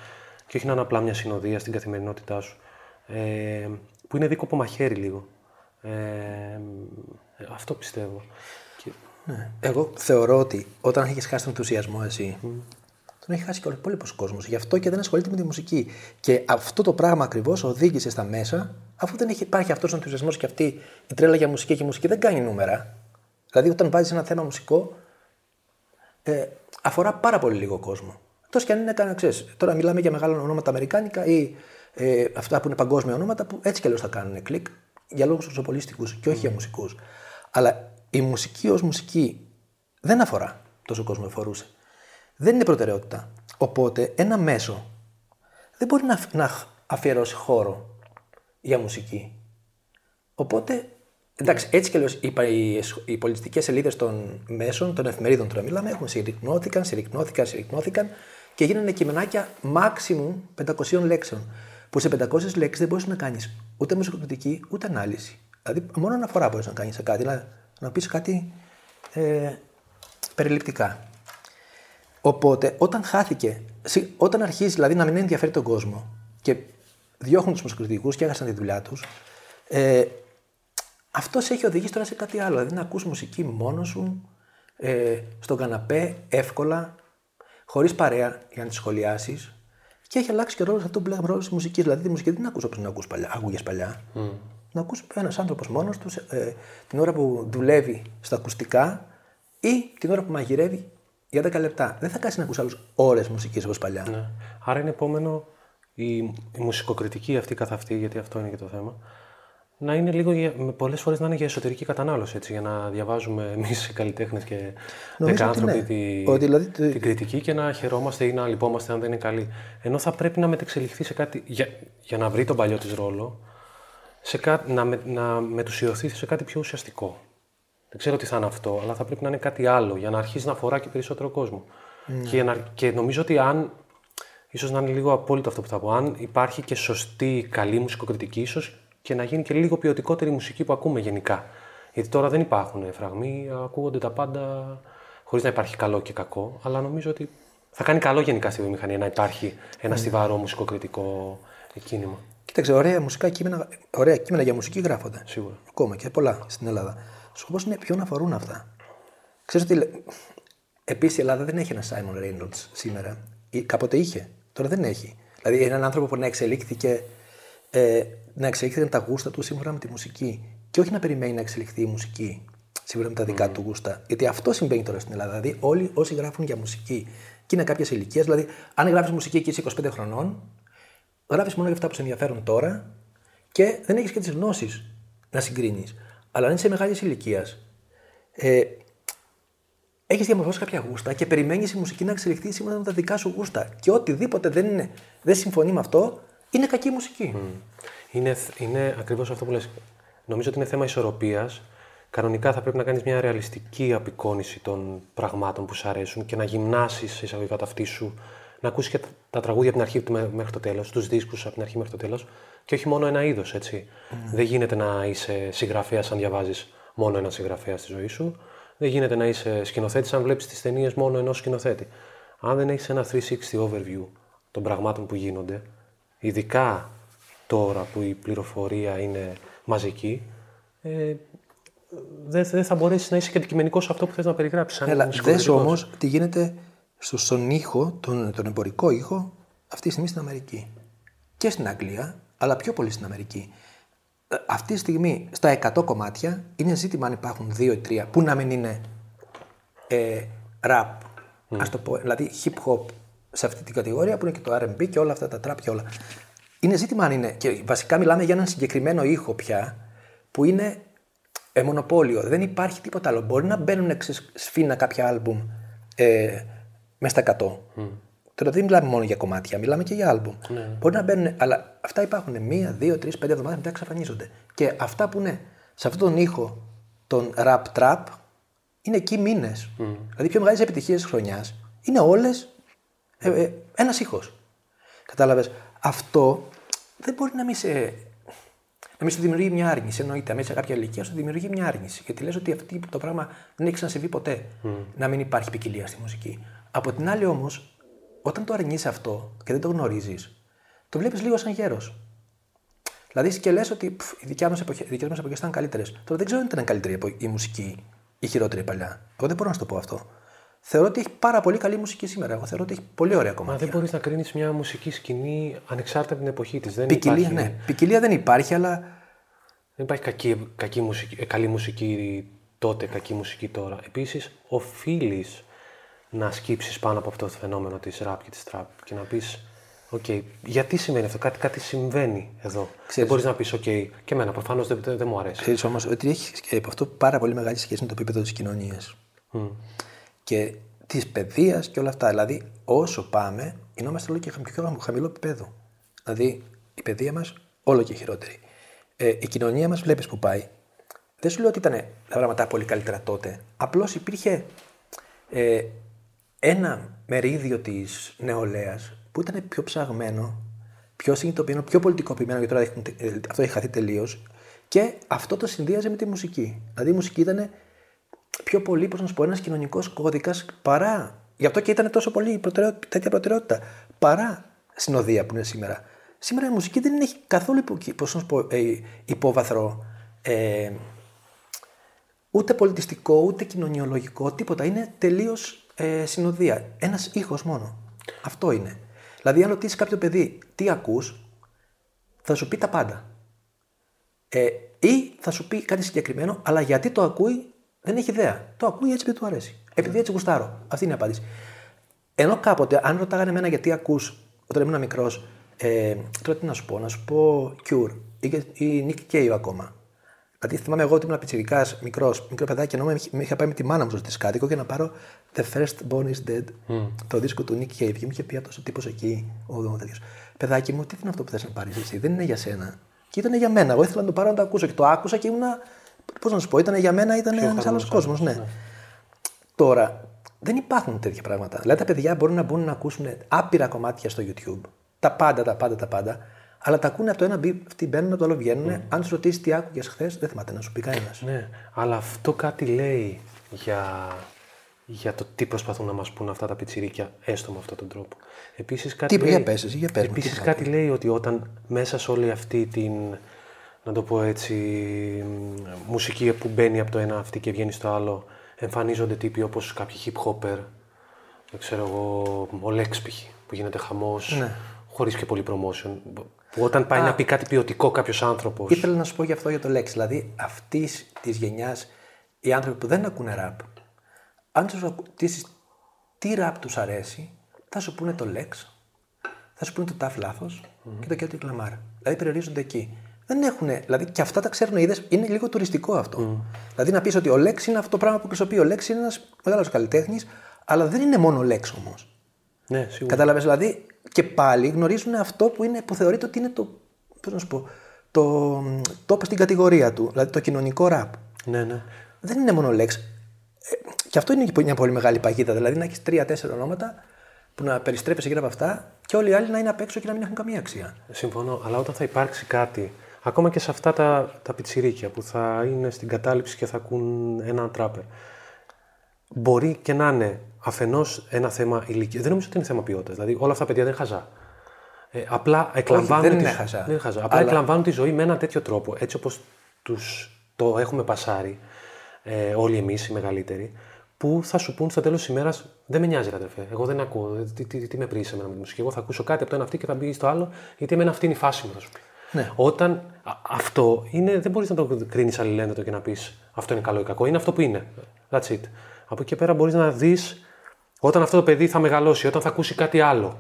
και όχι να είναι απλά μια συνοδεία στην καθημερινότητά σου. Ε, που είναι δίκοπο μαχαίρι λίγο. Ε, ε, αυτό πιστεύω. Και, Ναι. Εγώ θεωρώ ότι όταν έχεις χάσει τον ενθουσιασμό εσύ, τον έχει χάσει και ο υπόλοιπος κόσμος. Γι' αυτό και δεν ασχολείται με τη μουσική. Και αυτό το πράγμα ακριβώς οδήγησε στα μέσα, αφού δεν έχει, υπάρχει αυτός ο ενθουσιασμός και αυτή η τρέλα για μουσική και η μουσική δεν κάνει νούμερα. Δηλαδή, όταν βάζεις ένα θέμα μουσικό, ε, αφορά πάρα πολύ λίγο κόσμο. Εκτός και αν είναι κανένα, ξέρεις, τώρα μιλάμε για μεγάλα ονόματα αμερικάνικα ή ε, αυτά που είναι παγκόσμια ονόματα που έτσι κι αλλιώς θα κάνουν κλικ για λόγους εξωπολίστικους και όχι για μουσικούς. Αλλά η μουσική ως μουσική δεν αφορά τόσο κόσμο αφορούσε. Δεν είναι προτεραιότητα. Οπότε ένα μέσο δεν μπορεί να, να αφιερώσει χώρο για μουσική. Οπότε, εντάξει, έτσι κι αλλιώς οι, οι, οι πολιτιστικές σελίδες των μέσων, των εφημερίδων τώρα μιλάμε, έχουν συρρυκνώθηκαν, συρρυκνώθηκαν, συρρυκνώθηκαν και γίνανε κειμενάκια maximum 500 λέξεων. Που σε 500 λέξεις δεν μπορείς να κάνεις ούτε μουσικοκριτική ούτε ανάλυση. Δηλαδή, μόνο αναφορά μπορείς να κάνεις σε κάτι, να, να πεις κάτι ε, περιληπτικά. Οπότε, όταν χάθηκε, συ- όταν αρχίζει δηλαδή να μην ενδιαφέρει τον κόσμο και διώχνουν τους μουσικοκριτικούς και έχασαν τη δουλειά τους, ε, αυτός σε έχει οδηγήσει τώρα σε κάτι άλλο. Δηλαδή να ακούς μουσική μόνος σου, ε, στον καναπέ, εύκολα. χωρίς παρέα για να τη σχολιάσεις. Και έχει αλλάξει και ο ρόλος αυτό που λέγαμε ρόλος της μουσικής. Δηλαδή τη μουσική δεν την ακούς όπως την ακούς παλιά, άκουγες παλιά. Mm. Να ακούς ένας άνθρωπος μόνος τους ε, την ώρα που δουλεύει στα ακουστικά ή την ώρα που μαγειρεύει για 10 λεπτά. Δεν θα κάνει να ακούσει άλλου ώρες μουσικής όπως παλιά. Ναι. Άρα είναι επόμενο η, η μουσικοκριτική αυτή καθ' αυτή, γιατί αυτό είναι και το θέμα, να είναι λίγο, πολλές φορές να είναι για εσωτερική κατανάλωση, έτσι, για να διαβάζουμε εμείς οι καλλιτέχνες και δεκάνθρωποι ναι. τη, ότι, δηλαδή, την κριτική και να χαιρόμαστε ή να λυπόμαστε αν δεν είναι καλή. Ενώ θα πρέπει να μετεξελιχθεί σε κάτι, για, για να βρει τον παλιό της ρόλο, σε κάτι, να, με, να μετουσιωθεί σε κάτι πιο ουσιαστικό. Δεν ξέρω τι θα είναι αυτό, αλλά θα πρέπει να είναι κάτι άλλο για να αρχίσει να αφορά και περισσότερο κόσμο. Mm. Και, να, και νομίζω ότι αν. ίσως να είναι λίγο απόλυτο αυτό που θα πω. Αν υπάρχει και σωστή, καλή μουσικοκριτική, ίσως και να γίνει και λίγο ποιοτικότερη μουσική που ακούμε γενικά. Γιατί τώρα δεν υπάρχουν φραγμοί, ακούγονται τα πάντα χωρίς να υπάρχει καλό και κακό. Αλλά νομίζω ότι θα κάνει καλό γενικά στη βιομηχανία να υπάρχει ένα mm. στιβαρό μουσικοκριτικό κίνημα. Κοίταξε, ωραία, μουσικά κείμενα, ωραία κείμενα για μουσική γράφονται. Σίγουρα. Ακόμα και πολλά στην Ελλάδα. Σκοπό είναι ποιον αφορούν αυτά. Ξέρετε ότι. Επίσης η Ελλάδα δεν έχει ένα Simon Reynolds σήμερα. Κάποτε είχε. Τώρα δεν έχει. Δηλαδή έναν άνθρωπο που να εξελίχθηκε. Ε, να εξελίχθηκαν τα γούστα του σύμφωνα με τη μουσική. Και όχι να περιμένει να εξελιχθεί η μουσική σύμφωνα με τα δικά mm. του γούστα. Γιατί αυτό συμβαίνει τώρα στην Ελλάδα. Δηλαδή, όλοι όσοι γράφουν για μουσική και είναι κάποιας ηλικίας, δηλαδή, αν γράφεις μουσική και είσαι 25 χρονών, γράφεις μόνο για αυτά που σε ενδιαφέρουν τώρα και δεν έχεις και τις γνώσεις να συγκρίνεις. Αλλά αν είσαι μεγάλης ηλικίας, ε, έχεις διαμορφώσει κάποια γούστα και περιμένεις η μουσική να εξελιχθεί σύμφωνα με τα δικά σου γούστα. Και οτιδήποτε δεν, είναι, δεν συμφωνεί με αυτό, είναι κακή μουσική. Mm. Είναι, είναι ακριβώς αυτό που λες. Νομίζω ότι είναι θέμα ισορροπίας. Κανονικά θα πρέπει να κάνεις μια ρεαλιστική απεικόνηση των πραγμάτων που σου αρέσουν και να γυμνάσεις εισαγωγικά τα αυτή σου. Να ακούσεις και τα τραγούδια από την αρχή μέχρι το τέλος, τους δίσκους από την αρχή μέχρι το τέλος και όχι μόνο ένα είδος, έτσι. Mm. Δεν γίνεται να είσαι συγγραφέας αν διαβάζεις μόνο ένα συγγραφέα στη ζωή σου. Δεν γίνεται να είσαι σκηνοθέτης αν βλέπεις τις ταινίες μόνο ενός σκηνοθέτη. Αν δεν έχεις ένα 360 overview των πραγμάτων που γίνονται, ειδικά τώρα που η πληροφορία είναι μαζική, ε, δεν δε θα μπορέσεις να είσαι και αντικειμενικός σε αυτό που θες να περιγράψεις. Έλα, δες όμως τι γίνεται στον ήχο, τον, τον εμπορικό ήχο, αυτή τη στιγμή στην Αμερική. Και στην Αγγλία αλλά πιο πολύ στην Αμερική. Ε, αυτή τη στιγμή στα 100 κομμάτια είναι ζήτημα αν υπάρχουν 2 ή 3 που να μην είναι ε, rap, mm. ας το πω, δηλαδή hip hop σε αυτή την κατηγορία που είναι και το RB και όλα αυτά τα trap και όλα. Είναι ζήτημα αν είναι, και βασικά μιλάμε για έναν συγκεκριμένο ήχο πια που είναι ε, μονοπόλιο. Δεν υπάρχει τίποτα άλλο. Μπορεί να μπαίνουν σφίνα κάποια άλμπουμ ε, μέσα στα 100. Mm. Τώρα δεν μιλάμε μόνο για κομμάτια, μιλάμε και για άλμπουμ. Ναι. Μπορεί να μπαίνουν, αλλά αυτά υπάρχουν μία, δύο, τρεις, πέντε εβδομάδες μετά εξαφανίζονται. Και αυτά που είναι σε αυτόν τον ήχο, τον rap trap, είναι εκεί μήνες. Mm. Δηλαδή, οι πιο μεγάλες επιτυχίες της χρονιάς είναι όλες ε, ε, ένας ήχος. Κατάλαβες. Αυτό δεν μπορεί να μην σε. Να μην σου δημιουργεί μια άρνηση. Εννοείται, μέσα σε κάποια ηλικία σου δημιουργεί μια άρνηση. Γιατί λες ότι αυτό το πράγμα δεν έχει ξανασυμβεί ποτέ. Mm. Να μην υπάρχει ποικιλία στη μουσική. Από την άλλη όμως, όταν το αρνείσαι αυτό και δεν το γνωρίζεις, το βλέπεις λίγο σαν γέρος. Δηλαδή και λες ότι πφ, οι δικές μας εποχές ήταν καλύτερες. Τώρα δεν ξέρω αν ήταν καλύτερη η μουσική ή χειρότερη παλιά. Εγώ δεν μπορώ να σου το πω αυτό. Θεωρώ ότι έχει πάρα πολύ καλή μουσική σήμερα. Εγώ θεωρώ ότι έχει πολύ ωραία κομμάτια. Μα δεν μπορείς να κρίνεις μια μουσική σκηνή ανεξάρτητα από την εποχή της. Ποικιλία, υπάρχει... ναι. Ποικιλία δεν υπάρχει, αλλά. Δεν υπάρχει κακή, κακή μουσική, ε, καλή μουσική τότε, κακή μουσική τώρα. Επίσης, οφείλεις να σκύψεις πάνω από αυτό το φαινόμενο της ραπ και της τραπ και να πεις, OK, γιατί σημαίνει αυτό, κάτι, κάτι συμβαίνει εδώ. Ξέρεις, δεν μπορείς να πεις, OK, και εμένα προφανώς δεν, δεν, μου αρέσει. Ξέρεις όμως ότι έχει αυτό πάρα πολύ μεγάλη σχέση με το επίπεδο της κοινωνίας. Mm. Και της παιδείας και όλα αυτά. Δηλαδή, όσο πάμε, γινόμαστε όλο και πιο χαμηλό επίπεδο. Δηλαδή, η παιδεία μας όλο και χειρότερη. Ε, η κοινωνία μας βλέπεις που πάει. Δεν σου λέω ότι ήταν τα πράγματα πολύ καλύτερα τότε. Απλώς υπήρχε ε, ένα μερίδιο της νεολαίας που ήταν πιο ψαγμένο, πιο συνειδητοποιημένο, πιο πολιτικοποιημένο, γιατί τώρα ε, αυτό έχει χαθεί τελείως. Και αυτό το συνδύαζε με τη μουσική. Δηλαδή η μουσική ήταν πιο πολύ, πώς να σου πω, ένας κοινωνικός κώδικας παρά. Γι' αυτό και ήταν τόσο πολύ προτεραιότητα, τέτοια προτεραιότητα. Παρά συνοδεία που είναι σήμερα. Σήμερα η μουσική δεν έχει καθόλου πώς να σου πω, ε, υπόβαθρο. Ε, ούτε πολιτιστικό, ούτε κοινωνιολογικό, τίποτα. Είναι τελείως ε, συνοδεία. Ένας ήχος μόνο. Αυτό είναι. Δηλαδή, αν ρωτήσεις κάποιο παιδί τι ακούς, θα σου πει τα πάντα. Ε, ή θα σου πει κάτι συγκεκριμένο, αλλά γιατί το ακούει δεν έχει ιδέα. Το ακούει έτσι επειδή του αρέσει. Επειδή έτσι γουστάρω. Αυτή είναι η απάντηση. Ενώ κάποτε, αν ρωτάγανε εμένα γιατί ακούς όταν ήμουν μικρός, ε, τώρα τι να σου πω, να σου πω Cure ή, ή Nick Cave ακόμα. Δηλαδή θυμάμαι εγώ ότι ήμουν πιτσιρικάς μικρός, μικρό παιδάκι, ενώ με είχα πάει με τη μάνα μου στο δισκάτικο για να πάρω The First Born is Dead, το δίσκο του Nick Cave. Και μου είχε πει αυτός ο τύπος εκεί, ο τέτοιος. Παιδάκι μου, τι είναι αυτό που θες να πάρεις εσύ, δεν είναι για σένα. Και ήταν για μένα. Εγώ ήθελα να το πάρω να το ακούσω και το άκουσα και ήμουνα. Πώς να σου πω, ήταν για μένα, ήταν ένας άλλος κόσμος. Ναι. ναι. Τώρα, δεν υπάρχουν τέτοια πράγματα. Δηλαδή τα παιδιά μπορούν να μπουν να ακούσουν άπειρα κομμάτια στο YouTube. Τα πάντα, τα πάντα, τα πάντα. Αλλά τα ακούνε από το ένα αυτοί μπαίνουν, από το άλλο βγαίνουν. Mm. Αν του ρωτήσει τι άκουγες χθες, δεν θυμάται να σου πει κανένας. Ναι, αλλά αυτό κάτι λέει για, για το τι προσπαθούν να μας πούν αυτά τα πιτσιρίκια, έστω με αυτόν τον τρόπο. Επίσης κάτι, τι, λέει, για για επίσης, κάτι λέει ότι όταν μέσα σε όλη αυτή την, να το πω έτσι, μουσική που μπαίνει από το ένα αυτή και βγαίνει στο άλλο, εμφανίζονται τύποι όπως κάποιοι hip hopper, δεν ξέρω εγώ, ο Lex που γίνεται χαμός, ναι. χωρίς και πολύ promotion. Που όταν πάει Α, να πει κάτι ποιοτικό κάποιος άνθρωπος. Ήθελα να σου πω γι' αυτό για το Lex. Δηλαδή αυτής της γενιάς οι άνθρωποι που δεν ακούνε ραπ, αν τους ρωτήσει τι ραπ τους αρέσει, θα σου πούνε το Lex, θα σου πούνε το Tough λάθος mm-hmm. και το Kendrick Lamar. Δηλαδή περιορίζονται εκεί. Δεν έχουν, δηλαδή και αυτά τα ξέρουν είδες, είναι λίγο τουριστικό αυτό. Mm. Δηλαδή να πεις ότι ο Lex είναι αυτό το πράγμα που εκπροσωπεί. Ο Lex είναι ένας μεγάλος καλλιτέχνης, αλλά δεν είναι μόνο Lex όμως. Ναι, σίγουρα. Κατάλαβες δηλαδή και πάλι γνωρίζουν αυτό που, είναι, που θεωρείται ότι είναι το. Πώς να σου πω. Το, το στην κατηγορία του, δηλαδή το κοινωνικό ραπ. Ναι, ναι. Δεν είναι μόνο Lex. Ε, και αυτό είναι μια πολύ μεγάλη παγίδα. Δηλαδή να έχεις τρία-τέσσερα ονόματα που να περιστρέπεσαι γύρω από αυτά και όλοι οι άλλοι να είναι απ' έξω και να μην έχουν καμία αξία. Συμφωνώ, αλλά όταν θα υπάρξει κάτι, ακόμα και σε αυτά τα, τα πιτσιρίκια που θα είναι στην κατάληψη και θα ακούν ένα τράπερ, μπορεί και να είναι αφενός ένα θέμα ηλικίας. Δεν νομίζω ότι είναι θέμα ποιότητας. Δηλαδή όλα αυτά τα παιδιά δεν είναι χαζά. Ε, απλά εκλαμβάνουν, Όχι, δεν είναι χαζά. Δεν είναι χαζά. Απλά αλλά... εκλαμβάνουν τη ζωή με ένα τέτοιο τρόπο, έτσι όπως το έχουμε πασάρει ε, όλοι εμείς οι μεγαλύτεροι, που θα σου πούν στο τέλος της ημέρας: Δεν με νοιάζει, αδερφέ. Εγώ δεν ακούω. Τι, τι, τι με πρίζει εμένα με τη μουσική. Εγώ θα ακούσω κάτι από το ένα αυτή και θα μπει στο άλλο, γιατί εμένα αυτή είναι η φάση μου, θα σου πει. Ναι. Όταν αυτό είναι, δεν μπορείς να το κρίνεις αλληλένδετο και να πεις αυτό είναι καλό ή κακό. Είναι αυτό που είναι. That's it. Από εκεί πέρα μπορείς να δεις όταν αυτό το παιδί θα μεγαλώσει, όταν θα ακούσει κάτι άλλο.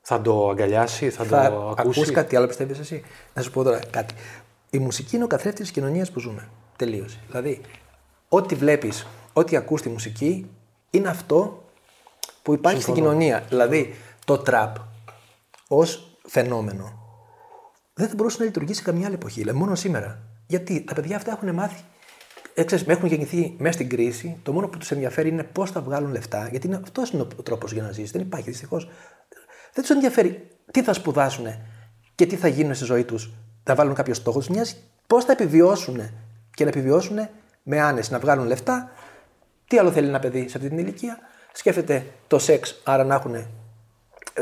Θα το αγκαλιάσει, θα, θα το ακούσει; ακούσει κάτι άλλο, πιστεύεις εσύ; Να σου πω τώρα κάτι. Η μουσική είναι ο καθρέφτης της κοινωνίας που ζούμε. Τελείωσε. Δηλαδή, ό,τι βλέπεις, ό,τι ακούς στη μουσική είναι αυτό που υπάρχει στην κοινωνία. Δηλαδή, το τραπ ως φαινόμενο δεν θα μπορούσε να λειτουργήσει σε καμιά άλλη εποχή, δηλαδή μόνο σήμερα. Γιατί τα παιδιά αυτά έχουν μάθει. Έξερες, έχουν γεννηθεί μέσα στην κρίση. Το μόνο που τους ενδιαφέρει είναι πώς θα βγάλουν λεφτά. Γιατί αυτός είναι ο τρόπος για να ζήσει. Δεν υπάρχει δυστυχώς. Δεν τους ενδιαφέρει τι θα σπουδάσουν και τι θα γίνουν στη ζωή τους. Θα βάλουν κάποιο στόχο. Τους μοιάζει πώς θα επιβιώσουν και να επιβιώσουν με άνεση, να βγάλουν λεφτά. Τι άλλο θέλει ένα παιδί σε αυτή την ηλικία; Σκέφτεται το σεξ, άρα να έχουν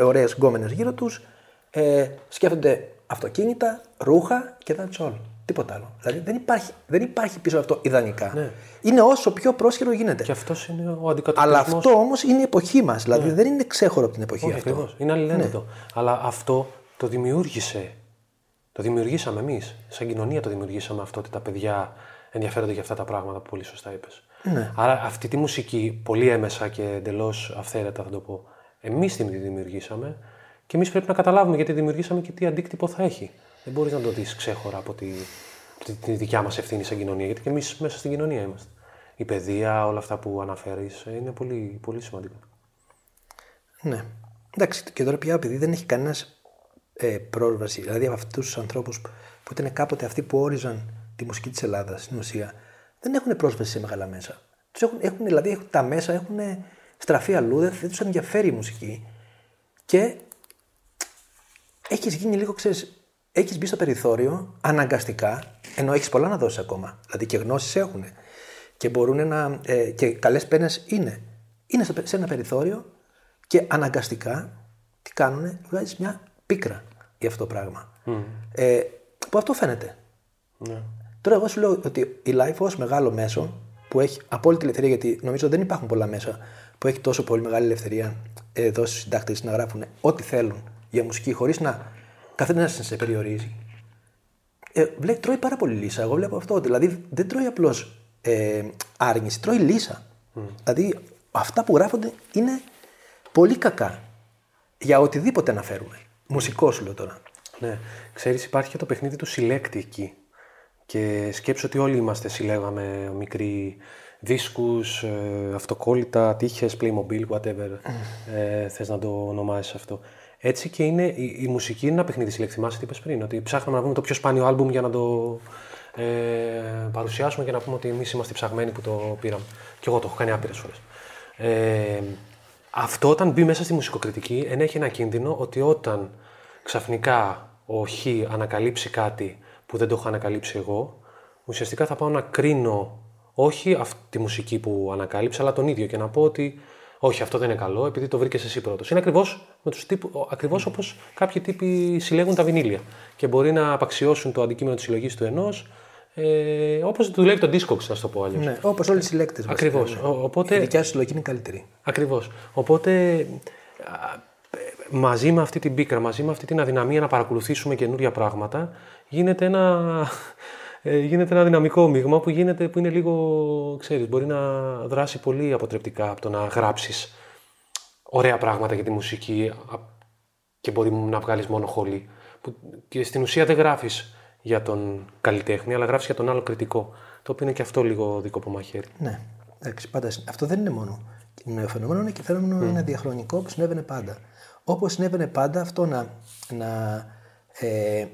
ωραίες γκόμενες γύρω τους. Ε, σκέφτονται αυτοκίνητα, ρούχα και that's all. Τίποτα άλλο. Δηλαδή δεν υπάρχει, δεν υπάρχει πίσω από αυτό ιδανικά. Ναι. Είναι όσο πιο πρόσχερο γίνεται. Και αυτός είναι ο αντικατοπτρισμός. Αλλά αυτό όμως είναι η εποχή μας. Δηλαδή ναι. δεν είναι ξέχωρο από την εποχή Όχι, αυτό. Ακριβώς. Είναι αλληλένδετο. Ναι. Αλλά αυτό το δημιούργησε. Το δημιουργήσαμε εμείς. Σαν κοινωνία το δημιουργήσαμε αυτό ότι τα παιδιά ενδιαφέρονται για αυτά τα πράγματα που πολύ σωστά είπες. Ναι. Άρα αυτή τη μουσική, πολύ έμεσα και εντελώς αυθαίρετα θα το πω, εμείς τη δημιουργήσαμε και εμείς πρέπει να καταλάβουμε γιατί δημιουργήσαμε και τι αντίκτυπο θα έχει. Δεν μπορείς να το δεις ξέχωρα από τη, τη, τη δικιά μας ευθύνη σαν κοινωνία, γιατί και εμείς μέσα στην κοινωνία είμαστε. Η παιδεία, όλα αυτά που αναφέρεις, είναι πολύ, πολύ σημαντικά. Ναι. Εντάξει, και τώρα πια επειδή δεν έχει κανένας ε, πρόσβαση, δηλαδή από αυτούς τους ανθρώπους που ήταν κάποτε αυτοί που όριζαν τη μουσική της Ελλάδας στην ουσία, δεν έχουν πρόσβαση σε μεγάλα μέσα. Τους έχουν, έχουν, δηλαδή έχουν, τα μέσα έχουν στραφεί αλλού, δεν, δεν τους ενδιαφέρει η μουσική. Και έχεις γίνει λίγο, ξέρεις, έχεις μπει στο περιθώριο αναγκαστικά, ενώ έχεις πολλά να δώσεις ακόμα. Δηλαδή και γνώσεις έχουν. Και μπορούν να. Ε, και καλές πένες είναι. Είναι σε ένα περιθώριο και αναγκαστικά τι κάνουν, βγάζεις μια πίκρα για αυτό το πράγμα. Mm. Ε, που αυτό φαίνεται. Ναι. Τώρα, εγώ σου λέω ότι η Life ως μεγάλο μέσο που έχει απόλυτη ελευθερία, γιατί νομίζω δεν υπάρχουν πολλά μέσα που έχει τόσο πολύ μεγάλη ελευθερία εδώ στους συντάκτες να γράφουν ό,τι θέλουν για μουσική χωρίς να καθένας σε περιορίζει. Ε, βλέπει, τρώει πάρα πολύ λύσα. Εγώ βλέπω αυτό. Δηλαδή δεν τρώει απλώς ε, άρνηση, τρώει λύσα. Δηλαδή αυτά που γράφονται είναι πολύ κακά για οτιδήποτε αναφέρουμε. Μουσικό σου λέω τώρα. Ναι. Ξέρεις, υπάρχει και το παιχνίδι του συλλέκτη εκεί. Και σκέψω ότι όλοι είμαστε, συλλέγαμε μικροί δίσκους, ε, αυτοκόλλητα, τύχες, Playmobil, whatever ε, θες να το ονομάσεις αυτό. Έτσι και είναι, η, η μουσική είναι ένα παιχνίδι συλλέκτη. Θυμάσαι τι είπες πριν, ότι ψάχναμε να βρούμε το πιο σπάνιο άλμπουμ για να το ε, παρουσιάσουμε και να πούμε ότι εμείς είμαστε ψαγμένοι που το πήραμε. Και εγώ το έχω κάνει άπειρες φορές. Ε, αυτό όταν μπει μέσα στη μουσικοκριτική ενέχει ένα κίνδυνο ότι όταν ξαφνικά ο Χ ανακαλύψει κάτι που δεν το έχω ανακαλύψει εγώ, ουσιαστικά θα πάω να κρίνω όχι αυτή τη μουσική που ανακάλυψα, αλλά τον ίδιο και να πω ότι όχι, αυτό δεν είναι καλό, επειδή το βρήκες εσύ πρώτος. Είναι ακριβώς ακριβώς όπως κάποιοι τύποι συλλέγουν τα βινίλια και μπορεί να απαξιώσουν το αντικείμενο της συλλογής του ενός, ε, όπως δουλεύει το Discogs, να το πω αλλιώς. Ναι, όπως όλοι οι συλλέκτες. Ακριβώς. Οπότε... Η δικιά σου συλλογή είναι καλύτερη. Ακριβώς. Οπότε μαζί με αυτή την πίκρα, μαζί με αυτή την αδυναμία να παρακολουθήσουμε καινούρια πράγματα, γίνεται ένα, ε, γίνεται ένα δυναμικό μείγμα που, γίνεται, που είναι λίγο, ξέρεις, μπορεί να δράσει πολύ αποτρεπτικά από το να γράψεις ωραία πράγματα για τη μουσική και μπορεί να βγάλεις μόνο χολή. Που και στην ουσία δεν γράφεις για τον καλλιτέχνη, αλλά γράφεις για τον άλλο κριτικό. Το οποίο είναι και αυτό λίγο δικό από μαχαίρι. Ναι, εντάξει, πάντα. Αυτό δεν είναι μόνο. Είναι φαινόμενο είναι και φαινόμενο mm. είναι διαχρονικό που συνέβαινε πάντα. Όπως συνέβαινε πάντα αυτό να, να ε,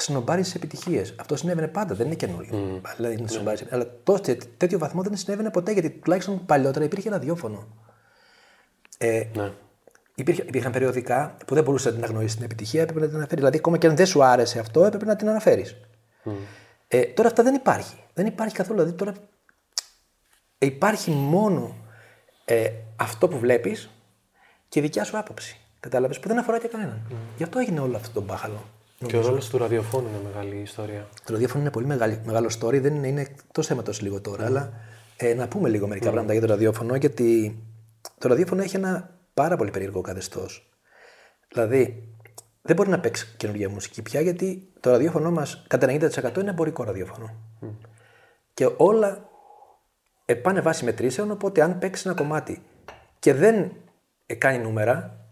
σνομπάρει τι επιτυχίες. Αυτό συνέβαινε πάντα, δεν είναι καινούριο. Mm. Δηλαδή, είναι yeah. Αλλά τόσο, τέτοιο βαθμό δεν συνέβαινε ποτέ γιατί τουλάχιστον παλιότερα υπήρχε ραδιόφωνο. Ε, ναι. υπήρχε, υπήρχαν περιοδικά που δεν μπορούσε να την αγνοήσεις την επιτυχία, έπρεπε να την αναφέρεις. Δηλαδή, ακόμα και αν δεν σου άρεσε αυτό, έπρεπε να την αναφέρεις. Mm. Ε, τώρα αυτά δεν υπάρχει. Δεν υπάρχει καθόλου. Δηλαδή, τώρα υπάρχει μόνο ε, αυτό που βλέπεις και η δικιά σου άποψη. Κατάλαβες; Που δεν αφορά και κανέναν. Mm. Γι' αυτό έγινε όλο αυτό το μπάχαλο. Και ο ρόλος του ραδιοφώνου είναι μεγάλη ιστορία. Το ραδιόφωνο είναι πολύ μεγάλη, μεγάλο story, δεν είναι, είναι το θέμα τόσο λίγο τώρα. Mm. Αλλά ε, να πούμε λίγο μερικά mm. πράγματα για το ραδιόφωνο, γιατί το ραδιόφωνο έχει ένα πάρα πολύ περίεργο καθεστώς. Δηλαδή, δεν μπορεί να παίξει καινούργια μουσική πια, γιατί το ραδιόφωνο μας κατά 90% είναι εμπορικό ραδιόφωνο. Mm. Και όλα ε, πάνε βάσει μετρήσεων, οπότε αν παίξει ένα κομμάτι και δεν ε, κάνει νούμερα,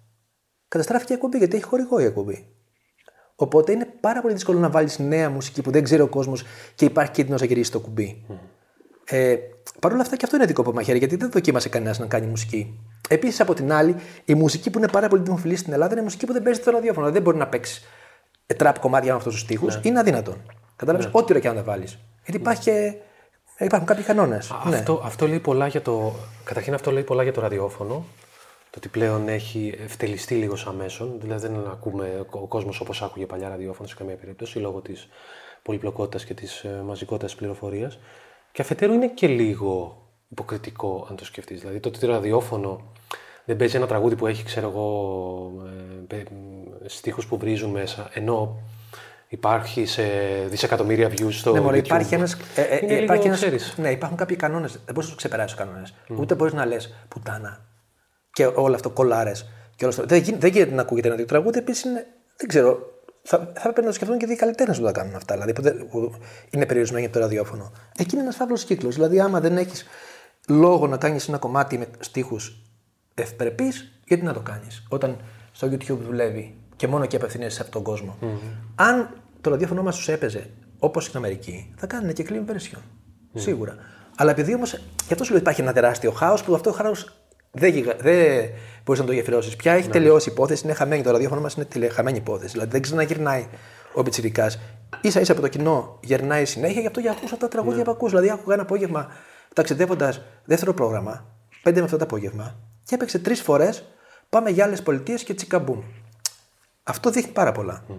καταστράφηκε η εκπομπή γιατί έχει χορηγό η εκπομπή. Οπότε είναι πάρα πολύ δύσκολο να βάλεις νέα μουσική που δεν ξέρει ο κόσμος και υπάρχει κίνδυνο να γυρίσει το κουμπί. Mm. Ε, Παρ' όλα αυτά και αυτό είναι δικό από μαχαίρι γιατί δεν δοκίμασε κανένας να κάνει μουσική. Επίσης από την άλλη, η μουσική που είναι πάρα πολύ δημοφιλής στην Ελλάδα είναι μουσική που δεν παίζει στο ραδιόφωνο. Δεν μπορεί να παίξει τραπ κομμάτια με αυτούς τους τοίχου. Ναι. Είναι αδύνατον. Κατάλαβε ναι. ό,τι ώρα και αν τα βάλεις. Γιατί υπάρχει και Υπάρχουν κάποιοι κανόνες. Ναι. Αυτό, αυτό λέει πολλά για το. Καταρχήν, αυτό λέει πολλά για το ραδιόφωνο. Το ότι πλέον έχει ευτελιστεί λίγο σαν μέσον. Δηλαδή, δεν ακούμε ο κόσμος όπως άκουγε παλιά ραδιόφωνο σε καμία περίπτωση λόγω της πολυπλοκότητας και της ε, μαζικότητας τη πληροφορίας. Και αφετέρου είναι και λίγο υποκριτικό, αν το σκεφτείς. Δηλαδή, το ότι το ραδιόφωνο δεν παίζει ένα τραγούδι που έχει, ξέρω εγώ, ε, στίχους που βρίζουν μέσα, ενώ Υπάρχει σε δισεκατομμύρια views στο ναι, YouTube. Υπάρχει ένας, ε, ε, ε υπάρχει ένας, ναι, υπάρχουν κάποιοι κανόνες. Δεν μπορείς να τους ξεπεράσεις τους κανόνες. Mm. Ούτε μπορείς να λες πουτάνα και όλο αυτό κολάρες. Δεν, δεν γίνεται να ακούγεται ένα τέτοιο τραγούδι. Επίσης δεν ξέρω, θα, θα έπρεπε να το σκεφτούν και οι καλλιτέχνες που τα κάνουν αυτά. Δηλαδή που, που είναι περιορισμένοι από το ραδιόφωνο. Εκεί είναι ένας φαύλος κύκλος. Δηλαδή, άμα δεν έχεις λόγο να κάνεις ένα κομμάτι με στίχους ευπρεπείς, γιατί να το κάνεις. Όταν στο YouTube δουλεύει και μόνο και απευθύνεσαι σε αυτόν τον κόσμο. Mm-hmm. Αν το ραδιόφωνο μας τους έπαιζε όπως στην Αμερική, θα κάνουν και clean version. Mm. Σίγουρα. Αλλά επειδή όμως. Γι' αυτό σου λέω υπάρχει ένα τεράστιο χάος που αυτό το χάος δεν, δεν μπορείς να το γεφυρώσεις. Πια έχει ναι. τελειώσει η υπόθεση, είναι χαμένη. Το ραδιόφωνο μας είναι τελε... χαμένη υπόθεση. Δηλαδή δεν ξαναγυρνάει ο Πιτσυρικά. σα ίσα από το κοινό γερνάει συνέχεια, γι' αυτό για ακούσα τα τραγούδια ναι. που ακούς. Δηλαδή άκουγα ένα απόγευμα ταξιδεύοντας δεύτερο πρόγραμμα, 5 με αυτό το απόγευμα, και έπαιξε τρεις φορές Πάμε για άλλες πολιτείες και τσικαμπούμ. Αυτό δείχνει πάρα πολλά. Mm.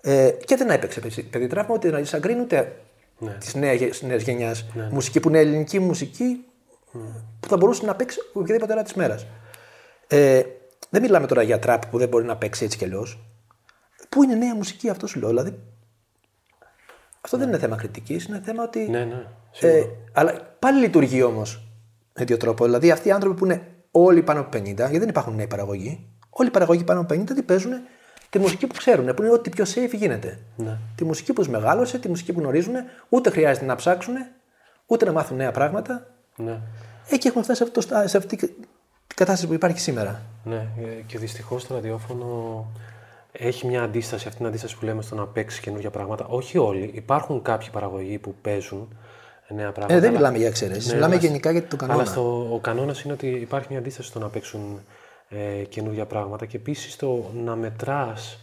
Ε, και δεν έπαιξε παιδί τραύμα ούτε να εισαγκρίνει ούτε ναι. της νέας γενιάς ναι, ναι. μουσική που είναι ελληνική μουσική mm. Που θα μπορούσε να παίξει οποιαδήποτε ώρα της μέρας. Ε, δεν μιλάμε τώρα για τραπ που δεν μπορεί να παίξει έτσι κι αλλιώς. Πού είναι νέα μουσική αυτό σου λέω, δηλαδή. Αυτό δεν είναι θέμα κριτικής, είναι θέμα ότι. Ναι, ναι. Ε, αλλά πάλι λειτουργεί όμως με δύο τρόπο. Δηλαδή αυτοί οι άνθρωποι που είναι όλοι πάνω από 50, γιατί δεν υπάρχουν νέοι παραγωγοί, όλοι οι παραγωγοί πάνω από 50 τι παίζουν τη μουσική που ξέρουν, που είναι ό,τι πιο safe γίνεται. Ναι. Τη μουσική που τους μεγάλωσε, τη μουσική που γνωρίζουν, ούτε χρειάζεται να ψάξουν, ούτε να μάθουν νέα πράγματα. Ναι. Εκεί έχουμε φτάσει σε, αυτό, το στά- σε αυτή την κατάσταση που υπάρχει σήμερα. Ναι, ε, και δυστυχώς το ραδιόφωνο έχει μια αντίσταση, αυτή την αντίσταση που λέμε στο να παίξει καινούργια πράγματα. Όχι όλοι. Υπάρχουν κάποιοι παραγωγοί που παίζουν νέα πράγματα. Ε, δεν αλλά- μιλάμε για εξαιρέσει. Ναι, μιλάμε αλλά- γενικά για τον κανόνα. Αλλά στο, ο κανόνας είναι ότι υπάρχει μια αντίσταση στο να παίξουν ε, καινούργια πράγματα και επίσης το να μετράς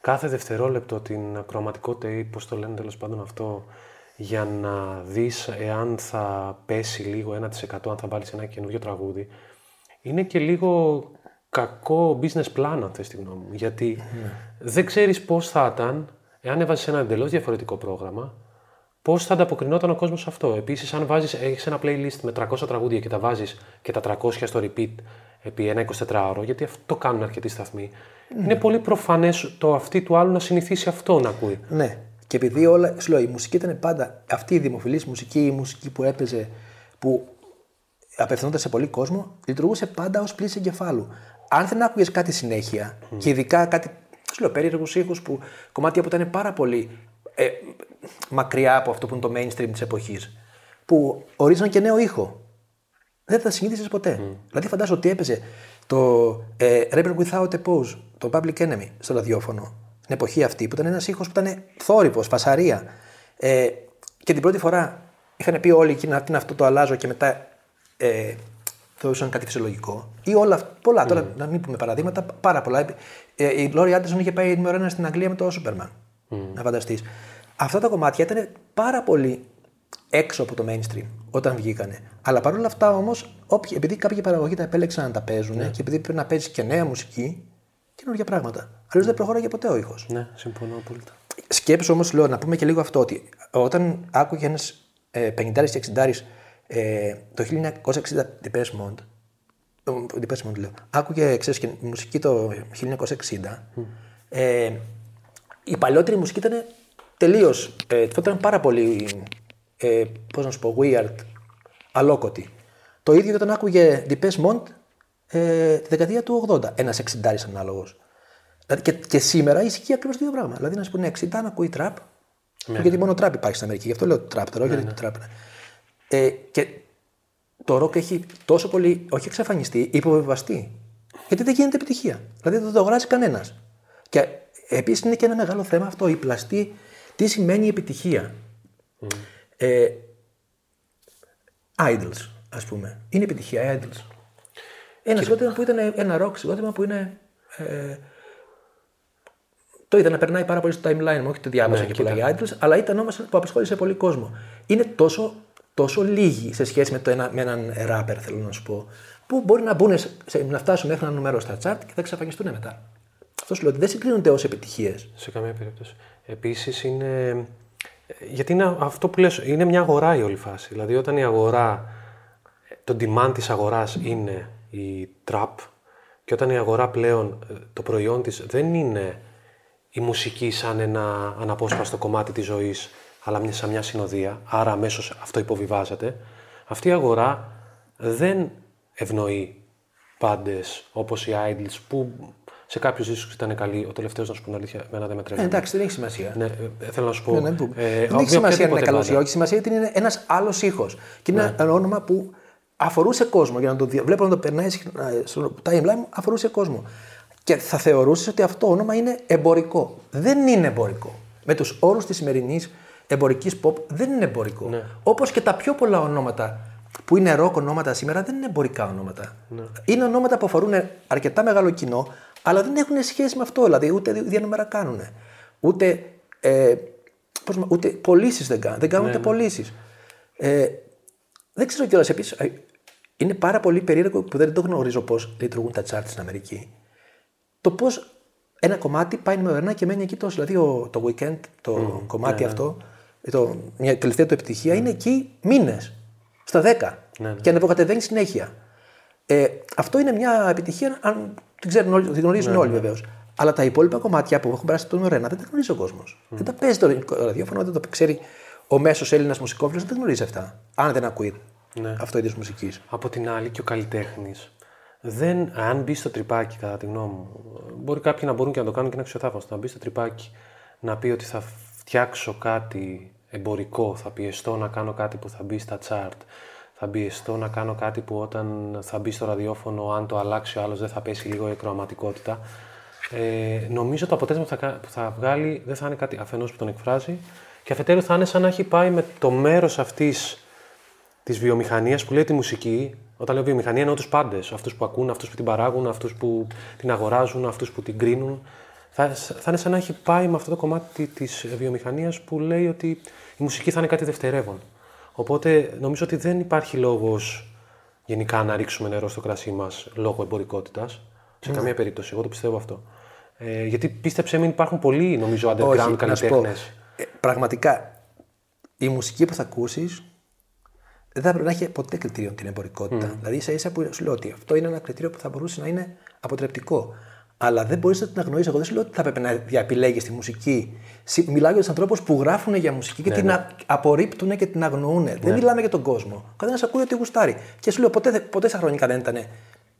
κάθε δευτερόλεπτο την ακροαματικότητα ή πώς το λένε τέλος πάντων αυτό για να δεις εάν θα πέσει λίγο 1% αν θα βάλεις ένα καινούργιο τραγούδι είναι και λίγο κακό business plan αν θες τη γνώμη μου γιατί δεν ξέρεις πώς θα ήταν εάν έβαζες ένα εντελώς διαφορετικό πρόγραμμα Πώς θα ανταποκρινόταν ο κόσμος σε αυτό. Επίσης, αν βάζεις, έχεις ένα playlist με 300 τραγούδια και τα βάζεις και τα 300 στο repeat επί ένα 24ωρο, γιατί αυτό το κάνουν αρκετοί σταθμοί, είναι πολύ προφανές το αυτή του άλλου να συνηθίσει αυτό να ακούει. Ναι. Και επειδή όλα. Σου λέω, η μουσική ήταν πάντα αυτή η δημοφιλής μουσική, η μουσική που έπαιζε, που απευθυνόταν σε πολύ κόσμο, λειτουργούσε πάντα ως πλήση εγκεφάλου. Αν δεν άκουγες κάτι συνέχεια, και ειδικά κάτι. Σου λέω, περίεργους ήχους που κομμάτια που ήταν πάρα πολύ ε, μακριά από αυτό που είναι το mainstream της εποχής, που ορίζαν και νέο ήχο. Δεν θα συνείδησε ποτέ. Δηλαδή, φαντάζομαι ότι έπαιζε το ε, Rebel Without a Pause, το Public Enemy, στο ραδιόφωνο, την εποχή αυτή, που ήταν ένας ήχος που ήταν θόρυβος, φασαρία. Ε, και την πρώτη φορά είχαν πει όλοι εκείνα τι είναι αυτό το αλλάζω και μετά ε, θεωρούσαν κάτι φυσιολογικό. Ή όλα αυτά. Πολλά. Τώρα, να μην πούμε παραδείγματα, πάρα πολλά. Ε, η Λόρι Άντερσον είχε πάει νούμερο ένα στην Αγγλία με το Superman. Να φανταστείς. Αυτά τα κομμάτια ήταν πάρα πολύ έξω από το mainstream όταν βγήκανε. Αλλά παρόλα αυτά όμως, επειδή κάποιοι παραγωγοί τα επέλεξαν να τα παίζουν και επειδή πρέπει να παίζεις και νέα μουσική, καινούργια πράγματα. Αλλιώς δεν προχώραγε ποτέ ο ήχος. Ναι, συμφωνώ απόλυτα. Σκέψου όμως, λέω, να πούμε και λίγο αυτό ότι όταν άκουγε ένας ε, 50 και 60 ε, το 1960 Depeche Mode, ε, Depeche Mode λέω, άκουγε ξέρεις, και μουσική το 1960, ε, η παλιότερη μουσική ήταν τελείως. Ε, ήταν πάρα πολύ. Ε, Πώς να σου πω, weird, αλόκοτη. Το ίδιο και όταν άκουγε Depeche Mode ε, τη δεκαετία του 80, ένας 60 ανάλογος. Δηλαδή και, και σήμερα ισχύει ακριβώς το ίδιο πράγμα. Δηλαδή να σου πούνε 60 να ακούει τραπ. Γιατί μόνο τραπ υπάρχει στην Αμερική. Γι' αυτό λέω τραπ τώρα, γιατί το τραπ είναι. Ε, και το ροκ έχει τόσο πολύ, όχι εξαφανιστεί, υποβεβαστεί. Γιατί δεν γίνεται επιτυχία. Δηλαδή δεν το αγοράζει κανένας. Και επίσης είναι και ένα μεγάλο θέμα αυτό, η πλαστή, τι σημαίνει επιτυχία. Ε, idols, ας πούμε. Είναι επιτυχία, οι idols. Ένας συγκρότημα που ήταν ένα ροκ συγκρότημα που είναι. Ε, το είδα να περνάει πάρα πολύ στο timeline μου, όχι το διάβασα Ναι, και πολλά για idols, αλλά ήταν όμως που απασχόλησε πολύ κόσμο. Είναι τόσο, τόσο λίγοι σε σχέση με, το ένα, με έναν rapper, θέλω να σου πω, που μπορεί να, μπουν, σε, να φτάσουν μέχρι ένα νούμερο στα chart και θα εξαφανιστούν μετά. Αυτό σου λέω ότι δεν συγκρίνονται ως επιτυχίες. Σε καμία περίπτωση. Επίσης είναι. Γιατί είναι αυτό που λες, είναι μια αγορά η όλη φάση. Δηλαδή, όταν η αγορά, το demand της αγοράς είναι η trap και όταν η αγορά πλέον, ε, το προϊόν της δεν είναι η μουσική σαν ένα αναπόσπαστο κομμάτι της ζωής, αλλά μια- σαν μια συνοδεία, άρα αμέσως αυτό υποβιβάζεται, αυτή η αγορά δεν ευνοεί πάντες όπως οι idols που σε κάποιους δίσκους ήταν καλοί. Ο τελευταίος, να σου πω την αλήθεια, εμένα δεν με Ε, τρέλανε. εντάξει, δεν έχει σημασία. Ναι, ε, θέλω να σου πω. Ναι, ναι, που- ε, δεν με έχει σημασία αν είναι οποιαδήποτε καλός ή μπάντα. όχι. Σημασία είναι ότι είναι ένας άλλος ήχος. Και είναι ένα όνομα που αφορούσε κόσμο. Για να το δια- βλέπω να το περνάει συχνά, ε, στο timeline μου, αφορούσε κόσμο. Και θα θεωρούσες ότι αυτό όνομα είναι εμπορικό. Δεν είναι εμπορικό. Με τους όρους της σημερινής εμπορικής pop δεν είναι εμπορικό. Ναι. Όπως και τα πιο πολλά ονόματα που είναι ροκ ονόματα σήμερα δεν είναι εμπορικά ονόματα. Ναι. Είναι ονόματα που αφορούν αρκετά μεγάλο κοινό, αλλά δεν έχουν σχέση με αυτό. Δηλαδή ούτε διανομέρα κάνουν. Ούτε, ε, πώς, μα- ούτε πωλήσεις δεν κάνουν. Δεν κάνουν ούτε πωλήσεις. Ε, δεν ξέρω κιόλας επίσης. Είναι πάρα πολύ περίεργο που δεν το γνωρίζω πώς λειτουργούν τα charts στην Αμερική. Το πώς ένα κομμάτι πάει νούμερο ένα και μένει εκεί τόσο. Δηλαδή ο- το weekend, το κομμάτι αυτό, το, μια τελευταία του επιτυχία είναι εκεί μήνες. Στα 10. Και ανεβοκατεβαίνει συνέχεια. Ε, αυτό είναι μια επιτυχία, αν την ξέρουν όλοι, την γνωρίζουν όλοι βεβαίως. Αλλά τα υπόλοιπα κομμάτια που έχουν περάσει τον Ρένα δεν τα γνωρίζει ο κόσμος. Δεν τα παίζει το ελληνικό ραδιόφωνο, δεν το ξέρει ο μέσος Έλληνας μουσικόφιλος, δεν τα γνωρίζει αυτά. Αν δεν ακούει Ναι. αυτό είδος μουσικής. Από την άλλη και ο καλλιτέχνης. Δεν, αν μπει στο τρυπάκι, κατά τη γνώμη μου, μπορεί κάποιοι να μπορούν και να το κάνουν και να αξιοθαύμαστο. Να μπει στο τρυπάκι, να πει ότι θα φτιάξω κάτι εμπορικό, θα πιεστώ να κάνω κάτι που θα μπει στα chart, θα πιεστώ να κάνω κάτι που όταν θα μπει στο ραδιόφωνο, αν το αλλάξει ο άλλος, δεν θα πέσει λίγο η κροαματικότητα. Ε, νομίζω το αποτέλεσμα που θα, κα- που θα βγάλει δεν θα είναι κάτι αφενός που τον εκφράζει και αφετέρου θα είναι σαν να έχει πάει με το μέρος αυτής της βιομηχανίας που λέει τη μουσική, όταν λέω βιομηχανία εννοώ τους πάντες. Αυτούς που ακούν, αυτούς που την παράγουν, αυτούς που την αγοράζουν, αυτούς που την κρίνουν. Θα, θα είναι σαν να έχει πάει με αυτό το κομμάτι της βιομηχανίας που λέει ότι η μουσική θα είναι κάτι δευτερεύον. Οπότε νομίζω ότι δεν υπάρχει λόγος γενικά να ρίξουμε νερό στο κρασί μας λόγω εμπορικότητας. Σε καμία περίπτωση. Εγώ το πιστεύω αυτό. Ε, γιατί πίστεψε μην υπάρχουν πολλοί νομίζω underground Όχι, να σου πω, καλλιτέχνες. Ε, πραγματικά η μουσική που θα ακούσεις δεν θα πρέπει να έχει ποτέ κριτήριο την εμπορικότητα. Δηλαδή, ίσα ίσα που σου λέω ότι αυτό είναι ένα κριτήριο που θα μπορούσε να είναι αποτρεπτικό. Αλλά δεν μπορείς να την αγνοήσει. Εγώ δεν σου λέω ότι θα πρέπει να διαπηλέγεις τη μουσική. Συ- Μιλάω για τους ανθρώπους που γράφουν για μουσική και την α- απορρίπτουν και την αγνοούν. Δεν μιλάμε για τον κόσμο. Ο καθένας ακούει ότι γουστάρει. Και σου λέω ποτέ, ποτέ στα χρονικά δεν ήταν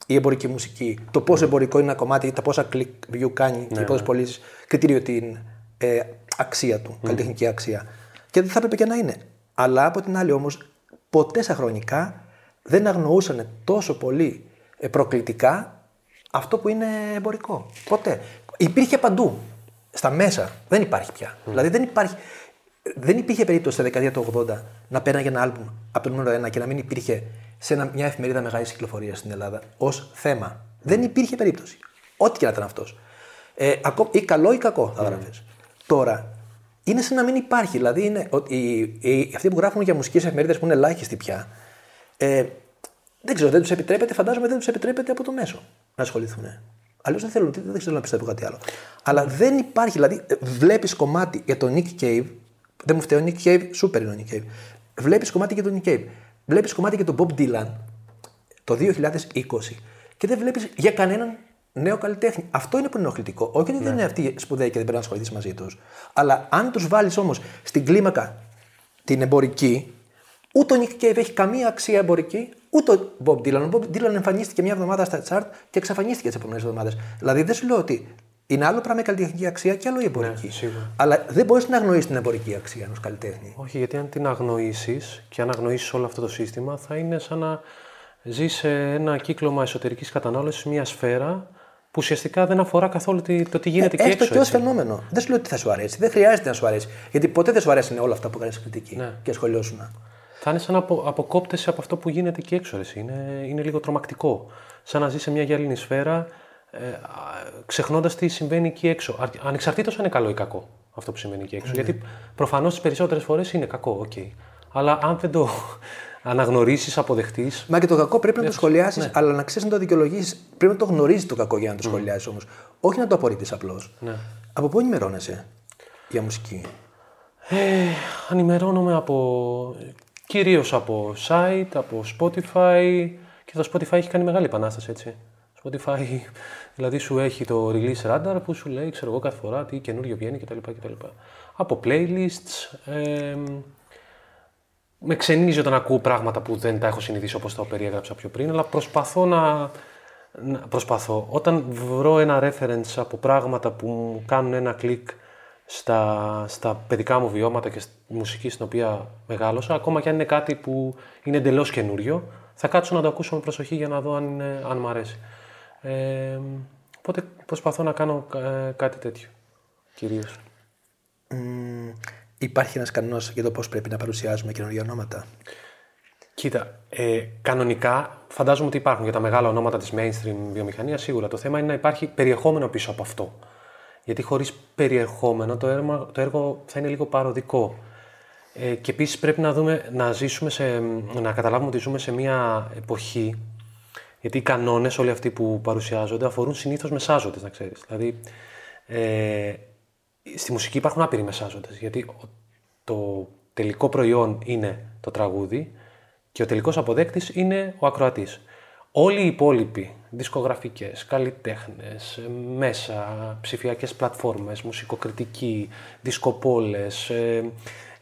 η εμπορική μουσική, το πόσο εμπορικό είναι ένα κομμάτι, τα πόσα click view κάνει και πόσες πωλήσεις, κριτήριο την ε, αξία του, καλλιτεχνική αξία. Και δεν θα έπρεπε και να είναι. Αλλά από την άλλη όμως, ποτέ στα χρονικά δεν αγνοούσαν τόσο πολύ ε, προκλητικά αυτό που είναι εμπορικό. Ποτέ. Υπήρχε παντού. Στα μέσα. Δεν υπάρχει πια. Δηλαδή δεν υπάρχει. Δεν υπήρχε περίπτωση στη δεκαετία του 80 να παίρναγε ένα άλμπουμ από το νούμερο 1 και να μην υπήρχε σε ένα- μια εφημερίδα μεγάλης κυκλοφορίας στην Ελλάδα ως θέμα. Δεν υπήρχε περίπτωση. Ό,τι και να ήταν αυτός. Ε, ακό- ή καλό ή κακό θα γράφεις. Τώρα, είναι σαν να μην υπάρχει. Δηλαδή, είναι, ότι οι, οι, αυτοί που γράφουν για μουσικές εφημερίδες που είναι ελάχιστοι πια, ε, δεν ξέρω, δεν τους επιτρέπεται, φαντάζομαι δεν τους επιτρέπεται από το μέσο να ασχοληθούν. Αλλιώς δεν θέλουν, δεν θέλω να πιστεύω κάτι άλλο. Αλλά δεν υπάρχει, δηλαδή, βλέπεις κομμάτι για τον Nick Cave. Δεν μου φταίει ο Nick Cave, σούπερ είναι ο Nick Cave. Βλέπεις κομμάτι για τον Nick Cave. Βλέπεις κομμάτι για τον Bob Dylan το 2020 και δεν βλέπεις για κανέναν νέο καλλιτέχνη. Αυτό είναι που είναι ενοχλητικό. Όχι ότι δεν είναι αυτοί σπουδαίοι και δεν πρέπει να ασχοληθείς μαζί τους. Αλλά αν τους βάλεις όμως στην κλίμακα την εμπορική, ούτε ο Nick Cave έχει καμία αξία εμπορική, ούτε ο Bob Dylan. Ο Bob Dylan εμφανίστηκε μια εβδομάδα στα chart και εξαφανίστηκε τις επόμενες εβδομάδες. Δηλαδή δεν σου λέω ότι είναι άλλο πράγμα η καλλιτεχνική αξία και άλλο η εμπορική. σίγουρα. Αλλά δεν μπορείς να αγνοήσει την εμπορική αξία ενός καλλιτέχνη. Όχι, γιατί αν την αγνοήσεις και αν αγνοήσεις όλο αυτό το σύστημα, θα είναι σαν να ζεις σε ένα κύκλωμα εσωτερικής κατανάλωσης, μια σφαίρα που ουσιαστικά δεν αφορά καθόλου τι- το τι γίνεται και Ε, Έστω έξω. και ω έτσι. φαινόμενο. Δεν σου λέω ότι θα σου αρέσει. Δεν χρειάζεται να σου αρέσει. Γιατί ποτέ δεν σου αρέσουν όλα αυτά που κάνεις κριτική Ναι. και σχολιώσουν. Θα είναι σαν να απο, αποκόπτεσαι από αυτό που γίνεται εκεί έξω. Εσύ. Είναι, είναι λίγο τρομακτικό. Σαν να ζεις σε μια γυάλινη σφαίρα, ε, ξεχνώντας τι συμβαίνει εκεί έξω. Ανεξαρτήτως αν είναι καλό ή κακό αυτό που συμβαίνει εκεί έξω. Ναι. Γιατί προφανώς τις περισσότερες φορές είναι κακό, οκ. Αλλά αν δεν το αναγνωρίσεις, αποδεχτείς. Μα και το κακό πρέπει να το σχολιάσεις, αλλά να ξέρεις να το δικαιολογήσεις. Πρέπει να το γνωρίζεις το κακό για να το σχολιάσεις όμως. Όχι να το απορρίπτεις απλώς. Ναι. Από πού ενημερώνεσαι για μουσική; Ε, ανημερώνομαι από κυρίως από site, από Spotify και το Spotify έχει κάνει μεγάλη επανάσταση έτσι. Spotify δηλαδή σου έχει το release radar που σου λέει ξέρω εγώ κάθε φορά τι καινούριο βγαίνει κτλ. κτλ. Από playlists, ε, με ξενίζει όταν ακούω πράγματα που δεν τα έχω συνηθίσει όπως τα περιέγραψα πιο πριν, αλλά προσπαθώ να, να- προσπαθώ. Όταν βρω ένα reference από πράγματα που μου κάνουν ένα κλικ στα, στα παιδικά μου βιώματα και στη μουσική στην οποία μεγάλωσα, ακόμα και αν είναι κάτι που είναι εντελώς καινούριο, θα κάτσω να το ακούσω με προσοχή για να δω αν, είναι, αν μου αρέσει. Ε, οπότε προσπαθώ να κάνω ε, κάτι τέτοιο, κυρίως. Μ, υπάρχει ένας κανόνας για το πώς πρέπει να παρουσιάζουμε καινούργια ονόματα; Κοίτα, ε, κανονικά φαντάζομαι ότι υπάρχουν για τα μεγάλα ονόματα της mainstream βιομηχανίας σίγουρα. Το θέμα είναι να υπάρχει περιεχόμενο πίσω από αυτό. Γιατί χωρίς περιεχόμενο το έργο, το έργο θα είναι λίγο παροδικό. Ε, και επίσης πρέπει να, δούμε, να, ζήσουμε σε, να καταλάβουμε ότι ζούμε σε μια εποχή γιατί οι κανόνες όλοι αυτοί που παρουσιάζονται αφορούν συνήθως μεσάζοντες, να ξέρεις. Δηλαδή, ε, στη μουσική υπάρχουν άπειροι μεσάζοντες, γιατί ο- το τελικό προϊόν είναι το τραγούδι και ο τελικός αποδέκτης είναι ο ακροατής. Όλοι οι υπόλοιποι δισκογραφικές, καλλιτέχνες, ε, μέσα, ψηφιακές πλατφόρμες, μουσικοκριτική, δισκοπόλες, ε,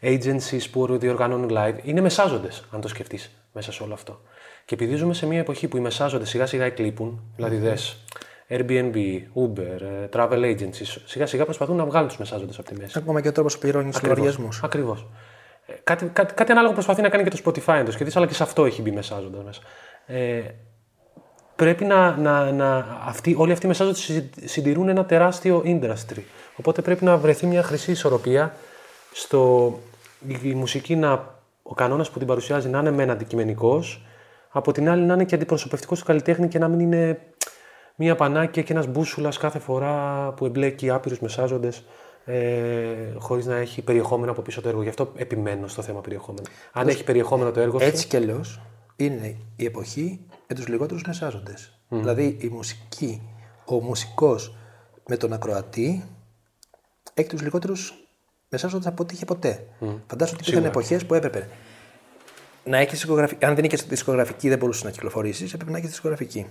agencies που διοργανώνουν live, είναι μεσάζοντες, αν το σκεφτείς, μέσα σε όλο αυτό. Και επειδή ζούμε σε μια εποχή που οι μεσάζοντες σιγά σιγά εκλείπουν, δηλαδή δες Airbnb, Uber, ε, travel agencies, σιγά σιγά προσπαθούν να βγάλουν τους μεσάζοντες από τη μέση. Ακόμα και ο τρόπος που πληρώνει τους λογαριασμούς. Ακριβώς. Κάτι, κάτι, κάτι ανάλογο προσπαθεί να κάνει και το Spotify, αν το σκεφτείς, αλλά και σε αυτό έχει μπει μεσάζοντα μέσα. Ε, πρέπει να, να, να αυτοί, όλοι αυτοί οι μεσάζοντες συντηρούν ένα τεράστιο industry. Οπότε πρέπει να βρεθεί μια χρυσή ισορροπία στο η μουσική να, ο κανόνας που την παρουσιάζει να είναι μεν αντικειμενικός, από την άλλη να είναι και αντιπροσωπευτικός του καλλιτέχνη και να μην είναι μία πανάκια και ένας μπούσουλας κάθε φορά που εμπλέκει άπειρους μεσάζοντες ε, χωρίς να έχει περιεχόμενο από πίσω το έργο. Γι' αυτό επιμένω στο θέμα περιεχόμενο. Αν έχει περιεχόμενο το έργο. Έτσι κι αλλιώς είναι η εποχή με τους λιγότερους μεσάζοντες. Δηλαδή η μουσική, ο μουσικός με τον ακροατή έχει τους λιγότερους μεσάζοντες από ό,τι είχε ποτέ. Mm. Φαντάζομαι ότι υπήρχαν εποχές που έπρεπε να έχεις δισκογραφική. Αν δεν είχες δισκογραφική, δεν μπορούσες να κυκλοφορήσεις, έπρεπε να έχεις δισκογραφική.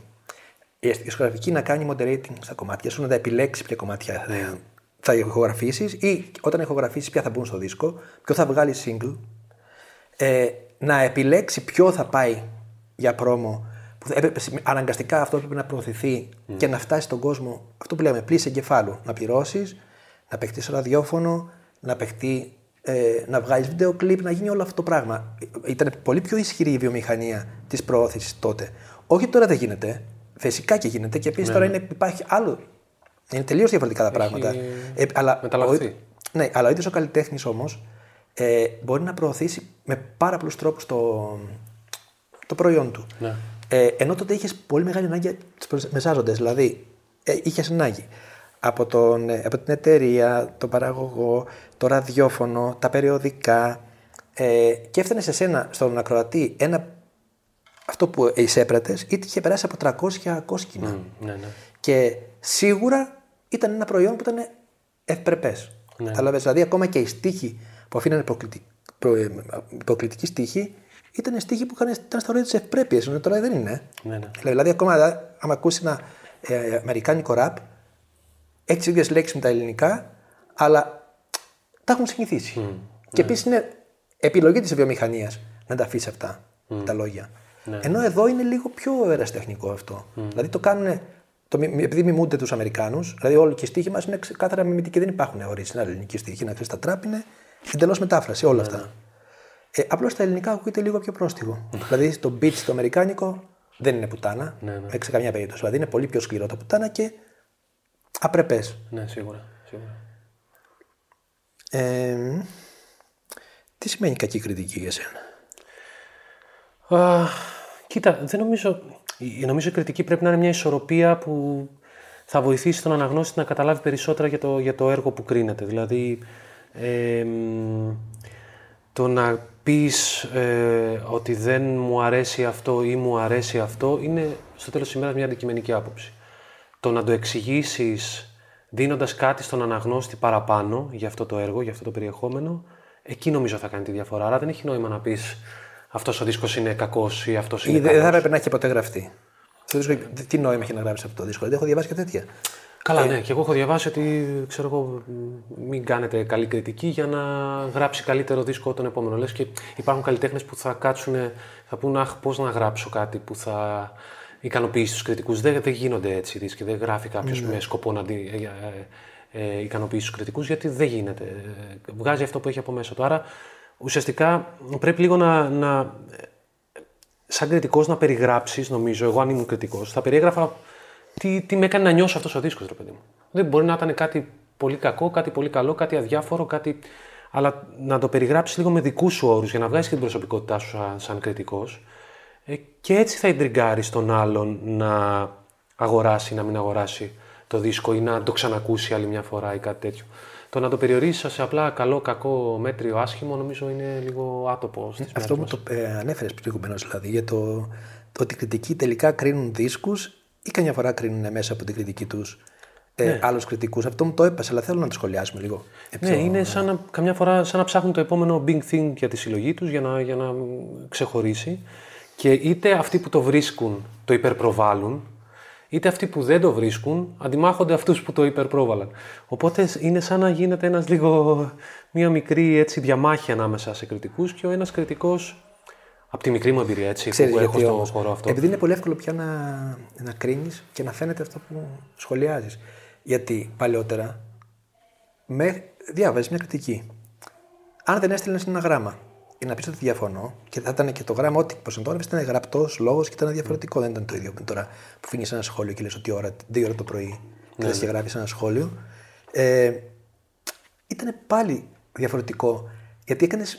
Η δισκογραφική να κάνει moderating στα κομμάτια σου, να τα επιλέξεις ποια κομμάτια θα, θα ηχογραφήσεις ή όταν ηχογραφήσεις ποια θα μπουν στο δίσκο, ποιο θα βγάλει single. Ε, να επιλέξει ποιο θα πάει για πρόμο. Που θα έπρεπε, αναγκαστικά αυτό πρέπει να προωθηθεί και να φτάσει στον κόσμο. Αυτό που λέμε, πλήση εγκεφάλου. Να πληρώσεις, να παιχτεί στο ραδιόφωνο, να παιχτεί, ε, να βγάλεις βίντεο κλιπ, να γίνει όλο αυτό το πράγμα. Ήταν πολύ πιο ισχυρή η βιομηχανία της προώθησης τότε. Όχι τώρα δεν γίνεται. Φυσικά και γίνεται και επίσης Ναι, τώρα είναι, υπάρχει άλλο. Είναι τελείως διαφορετικά τα πράγματα. Ε, αλλά, μεταλλαχθεί. ο, ναι, αλλά ο ίδιος ο καλλιτέχνης όμως ε, μπορεί να προωθήσει με πάρα πολλούς τρόπους το, το προϊόν του. Ναι. Ε, ενώ τότε είχες πολύ μεγάλη ανάγκη του μεσάζοντες. Δηλαδή, ε, είχες ανάγκη από, τον, ε, από την εταιρεία, τον παραγωγό, το ραδιόφωνο, τα περιοδικά ε, και έφτανε σε σένα, στον ακροατή, ένα, αυτό που εισέπρατες, είτε είχε περάσει από 300 κόσκινα. Ναι, ναι. Και σίγουρα ήταν ένα προϊόν που ήταν ευπρεπές. Ναι. Κατάλαβες, δηλαδή, ακόμα και οι στίχοι που αφήναν υποκλητι... προ... ε, υποκλητική στίχη ήταν στίχοι που είχαν, ήταν στα όρια της ευπρέπειας. Ενώ τώρα δεν είναι. Ναι, ναι. Δηλαδή, ακόμα, άμα ακούσεις ένα ε, αμερικάνικο ραπ, έχεις τι ίδιες λέξεις με τα ελληνικά, αλλά τα έχουν συνηθίσει. ναι. και επίσης είναι επιλογή της βιομηχανίας να τα αφήσεις αυτά τα λόγια. Ναι. Ενώ εδώ είναι λίγο πιο ερασιτεχνικό αυτό. Δηλαδή το κάνουν. Το, μι- επειδή μιμούνται τους Αμερικάνους, δηλαδή όλοι και οι στίχοι μας είναι ξεκάθαρα μιμητικοί, δεν υπάρχουν original ελληνική στίχη. Να ξέρεις, τα τραπ είναι εντελώς μετάφραση, όλα αυτά. Ε, Απλώς στα ελληνικά ακούγεται λίγο πιο πρόστιχο. (laughs) δηλαδή το beat στο αμερικάνικο δεν είναι πουτάνα, Ναι, ναι. ε, σε καμιά περίπτωση. Δηλαδή είναι πολύ πιο σκληρό το πουτάνα και απρεπές. ναι, σίγουρα. σίγουρα. Ε, τι σημαίνει κακή κριτική για σένα; Α, κοίτα, δεν νομίζω. η- Νομίζω η κριτική πρέπει να είναι μια ισορροπία που θα βοηθήσει τον αναγνώστη να καταλάβει περισσότερα για το, για το έργο που κρίνεται. Δηλαδή, ε, μ, το να πεις ε, ότι δεν μου αρέσει αυτό ή μου αρέσει αυτό είναι στο τέλος της ημέρας μια αντικειμενική άποψη. Το να το εξηγήσεις δίνοντας κάτι στον αναγνώστη παραπάνω για αυτό το έργο, για αυτό το περιεχόμενο, εκεί νομίζω θα κάνει τη διαφορά. Άρα δεν έχει νόημα να πεις αυτός ο δίσκος είναι κακός ή αυτός είναι Ή δεν καλός. θα έπρεπε να έχει ποτέ γραφτεί. Στο δίσκο, τι νόημα έχει να γράψει αυτό το δίσκο. Δεν έχω διαβάσει και τέτοια. Καλά, ναι. Και εγώ έχω διαβάσει ότι ξέρω εγώ, μην κάνετε καλή κριτική για να γράψει καλύτερο δίσκο τον επόμενο. Λες και υπάρχουν καλλιτέχνες που θα κάτσουν, θα πούν Αχ, πώς να γράψω κάτι που θα ικανοποιήσει τους κριτικούς. Δεν, δεν γίνονται έτσι οι δίσκοι. Δεν γράφει κάποιος με σκοπό να αντι- ε, ε, ε, ικανοποιήσει τους κριτικούς, γιατί δεν γίνεται. Ε, Βγάζει αυτό που έχει από μέσα του. Άρα ουσιαστικά πρέπει λίγο να, να σαν κριτικός να περιγράψεις, νομίζω, εγώ αν ήμουν κριτικός, θα περιέγραφα τι, τι με έκανε να νιώσω αυτός ο δίσκος, ρε παιδί μου. Δεν μπορεί να ήταν κάτι πολύ κακό, κάτι πολύ καλό, κάτι αδιάφορο, κάτι. Αλλά να το περιγράψεις λίγο με δικούς σου όρους για να βγάλεις και την προσωπικότητά σου σαν, σαν κριτικός. Ε, και έτσι θα εντριγκάρεις τον άλλον να αγοράσει ή να μην αγοράσει το δίσκο ή να το ξανακούσει άλλη μια φορά ή κάτι τέτοιο. Το να το περιορίσει σε απλά καλό, κακό, μέτριο, άσχημο, νομίζω είναι λίγο άτοπο. στις μέρες Αυτό μου μας. το ε, ανέφερες προηγουμένως δηλαδή για το, το ότι οι κριτικοί τελικά κρίνουν δίσκους ή καμιά φορά κρίνουν μέσα από την κριτική τους ε, Ναι. άλλους κριτικούς. Αυτό μου το έπασε, αλλά θέλω να το σχολιάσουμε λίγο. Ε, Ναι, πιο- είναι σαν να, καμιά φορά σαν να ψάχνουν το επόμενο big thing για τη συλλογή τους για να, για να ξεχωρίσει. Και είτε αυτοί που το βρίσκουν το υπερπροβάλλουν είτε αυτοί που δεν το βρίσκουν αντιμάχονται αυτούς που το υπερπρόβαλαν. Οπότε είναι σαν να γίνεται ένας λίγο, μια μικρή έτσι, διαμάχη ανάμεσα σε κριτικούς και ο ένας κριτικός. Από τη μικρή μου εμπειρία, έτσι, Ξέρεις που έχω γιατί στο όμως. χώρο αυτό. Επειδή είναι πολύ εύκολο πια να, να κρίνεις και να φαίνεται αυτό που σχολιάζεις. Γιατί παλιότερα με διάβαζες μια κριτική. Αν δεν έστειλε ένα γράμμα για να πεις ότι διαφωνώ, και θα ήταν και το γράμμα, ό,τι προσεντώνευε, ήταν γραπτός λόγος και ήταν διαφορετικό. Δεν ήταν το ίδιο με τώρα που φύγεις ένα σχόλιο και λες ότι ώρα, δύο ώρα το πρωί και λες και γράφεις ένα σχόλιο. Ε, ήταν πάλι διαφορετικό. Γιατί έκανες.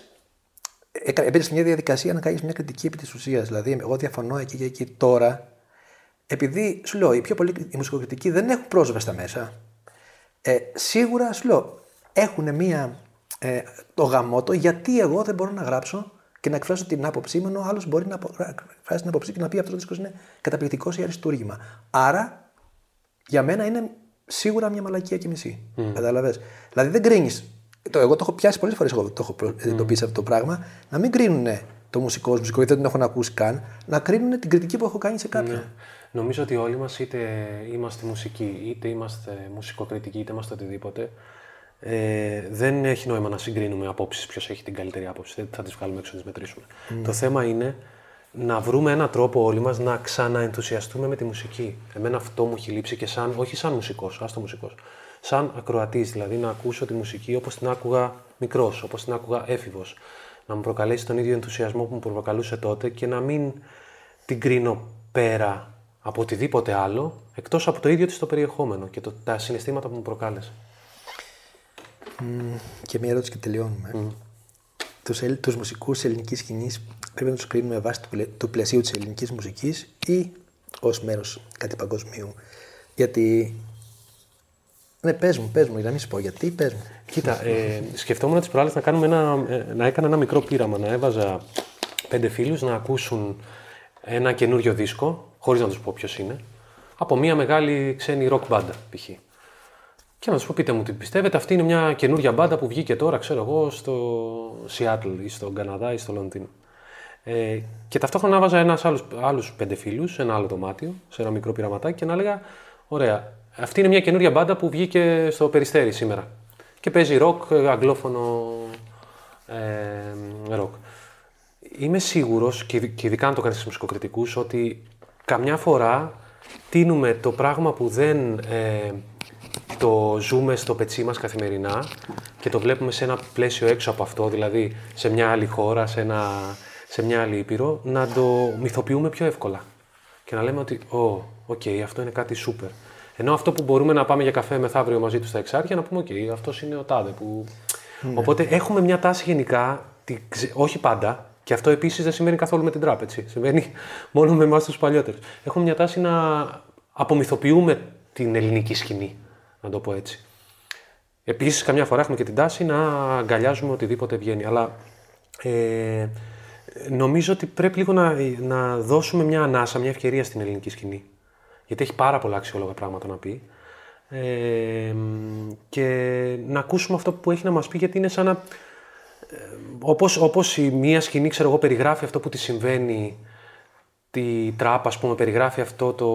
Έμπαινες σε μια διαδικασία να κάνεις μια κριτική επί της ουσίας. Δηλαδή, εγώ διαφωνώ εκεί και εκεί τώρα. Επειδή σου λέω, οι πιο πολλοί οι μουσικοκριτικοί δεν έχουν πρόσβαση στα μέσα. Ε, σίγουρα σου λέω, έχουν μία. Ε, το γαμότο γιατί εγώ δεν μπορώ να γράψω και να εκφράσω την άποψή μου, ενώ ο άλλος μπορεί να απο- να εκφράσει την άποψή και να πει αυτό το δίσκος είναι καταπληκτικός ή αριστούργημα. Άρα, για μένα είναι σίγουρα μια μαλακία και μισή. Mm. Κατάλαβε. Δηλαδή δεν κρίνεις. Το, εγώ το έχω πιάσει πολλές φορές. Εγώ το έχω προ- εντοπίσει αυτό το πράγμα. Να μην κρίνουν το μουσικό ως μουσικό, γιατί δεν τον έχουν ακούσει καν. Να κρίνουν την κριτική που έχω κάνει σε κάποιον. Νομίζω ότι όλοι μας είτε είμαστε μουσικοί, είτε είμαστε μουσικοκριτικοί, είτε είμαστε οτιδήποτε, ε, δεν έχει νόημα να συγκρίνουμε απόψεις ποιος έχει την καλύτερη άποψη. Δεν θα τις βγάλουμε έξω να τις μετρήσουμε. Το θέμα είναι να βρούμε έναν τρόπο όλοι μας να ξαναενθουσιαστούμε με τη μουσική. Εμένα αυτό μου έχει λείψει και σαν, όχι σαν μουσικός, άστο μουσικός, σαν ακροατής, δηλαδή να ακούσω τη μουσική όπως την άκουγα μικρός, όπως την άκουγα έφηβος. Να μου προκαλέσει τον ίδιο ενθουσιασμό που μου προκαλούσε τότε και να μην την κρίνω πέρα από οτιδήποτε άλλο, εκτός από το ίδιο της το περιεχόμενο και το, τα συναισθήματα που μου προκάλεσε. Και μια ερώτηση και τελειώνουμε. Mm. Τους, ελ- τους μουσικούς της ελληνικής σκηνής πρέπει να τους κρίνουμε βάσει του, πλαι- του πλαισίου της ελληνικής μουσικής ή ως μέρος κάτι παγκοσμίου. Γιατί... Ναι, πες μου, πες μου, για να μην σου πω γιατί, πες μου. Κοίτα, ε, σκεφτόμουν τις προάλλες να, κάνουμε ένα, ε, να έκανα ένα μικρό πείραμα, να έβαζα πέντε φίλους να ακούσουν ένα καινούριο δίσκο, χωρίς να τους πω ποιος είναι, από μια μεγάλη ξένη rock μπάντα, π.χ. Και να τους πω, πείτε μου τι πιστεύετε. Αυτή είναι μια καινούρια μπάντα που βγήκε τώρα, ξέρω εγώ, στο Seattle ή στον Καναδά ή στο Λονδίνο. Ε, και ταυτόχρονα βάζα ένας άλλους, άλλους πέντε φίλους σε ένα άλλο δωμάτιο, σε ένα μικρό πειραματάκι και να έλεγα: Ωραία, αυτή είναι μια καινούρια μπάντα που βγήκε στο Περιστέρι σήμερα. Και παίζει ροκ, ε, αγγλόφωνο ε, ροκ. Είμαι σίγουρος, και ειδ- και ειδικά αν το κάνεις σε μουσικοκριτικούς, ότι καμιά φορά τίνουμε το πράγμα που δεν ε, το ζούμε στο πετσί μας καθημερινά και το βλέπουμε σε ένα πλαίσιο έξω από αυτό, δηλαδή σε μια άλλη χώρα, σε, ένα, σε μια άλλη ήπειρο, να το μυθοποιούμε πιο εύκολα. Και να λέμε ότι, ω, οκ, αυτό είναι κάτι σούπερ. Ενώ αυτό που μπορούμε να πάμε για καφέ μεθαύριο μαζί τους στα Εξάρχεια, να πούμε, οκ, αυτός είναι ο τάδε. Που... Οπότε έχουμε μια τάση γενικά, τη ξε- όχι πάντα, και αυτό επίσης δεν συμβαίνει καθόλου με την τραπ, έτσι. Συμβαίνει μόνο με εμάς τους παλιότερους. Έχουμε μια τάση να απομυθοποιούμε την ελληνική σκηνή, να το πω έτσι. Επίσης, καμιά φορά έχουμε και την τάση να αγκαλιάζουμε οτιδήποτε βγαίνει. Αλλά ε, νομίζω ότι πρέπει λίγο να, να δώσουμε μια ανάσα, μια ευκαιρία στην ελληνική σκηνή. Γιατί έχει πάρα πολλά αξιόλογα πράγματα να πει. Ε, και να ακούσουμε αυτό που έχει να μας πει γιατί είναι σαν να... ε, όπως, όπως η μία σκηνή, ξέρω εγώ, περιγράφει αυτό που τη συμβαίνει τη τράπα, ας πούμε, περιγράφει αυτό το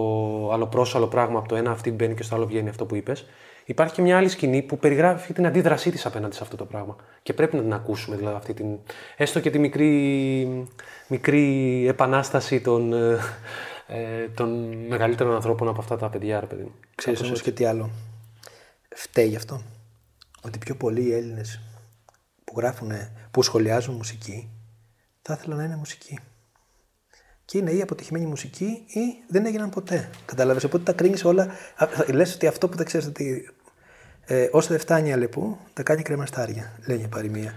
αλλοπρόσαλο πράγμα από το ένα αυτή μπαίνει και στο άλλο βγαίνει αυτό που είπες. Υπάρχει και μια άλλη σκηνή που περιγράφει την αντίδρασή της απέναντι σε αυτό το πράγμα. Και πρέπει να την ακούσουμε, δηλαδή, αυτή την, έστω και τη μικρή, μικρή επανάσταση των, ε, ε, των μεγαλύτερων ανθρώπων από αυτά τα παιδιά, ρε παιδί μου. Ξέρεις όμως και τι άλλο. Φταίει γι' αυτό. Ότι πιο πολλοί οι Έλληνες που γράφουν, που σχολιάζουν μουσική, θα ήθελαν να είναι μουσική. Και είναι ή αποτυχημένη μουσική ή δεν έγιναν ποτέ. Κατάλαβες, οπότε τα κρίνεις όλα. Α, θα- Λες ότι αυτό που δεν ξέρεις ότι ε, όσο δεν φτάνει αλεπού, τα κάνει κρεμαστάρια, λέει μια παροιμία.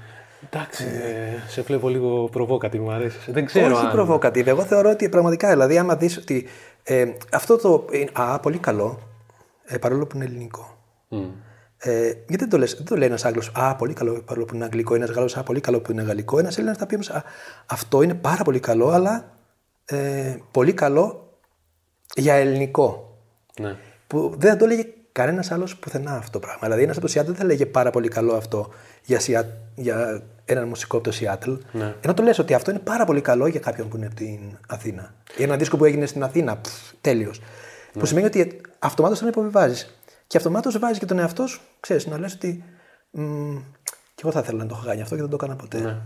Εντάξει, ε, σε βλέπω λίγο προβόκατη, μου αρέσει. Δεν ξέρω Όχι αν... provocative. Εγώ θεωρώ ότι πραγματικά, δηλαδή, άμα δεις ότι ε, αυτό το. είναι- Α, πολύ καλό, ε, παρόλο που είναι ελληνικό. Ε, γιατί δεν το, λες, δεν το λέει ένας Άγγλος, Α, πολύ καλό παρόλο που είναι αγγλικό. Ένας Γάλλος, Α, πολύ καλό που είναι γαλλικό. Ένας Έλληνας θα πει όμως, Α, αυτό είναι πάρα πολύ καλό, αλλά ε, πολύ καλό για ελληνικό. Ναι. Που δεν θα το έλεγε κανένας άλλος πουθενά αυτό το πράγμα. Δηλαδή, ένας από το Seattle δεν θα λέγε πάρα πολύ καλό αυτό για, Σιά- για έναν μουσικό από το Seattle. Ναι. Ενώ το λες ότι αυτό είναι πάρα πολύ καλό για κάποιον που είναι από την Αθήνα. Για ένα δίσκο που έγινε στην Αθήνα, τέλειος. Που σημαίνει ότι αυτομάτως τον υποβιβάζεις. Και αυτομάτως βάζει και τον εαυτό σου, ξέρεις, να λες ότι. Μ, και εγώ θα ήθελα να το έχω κάνει αυτό και δεν το έκανα ποτέ. Ναι.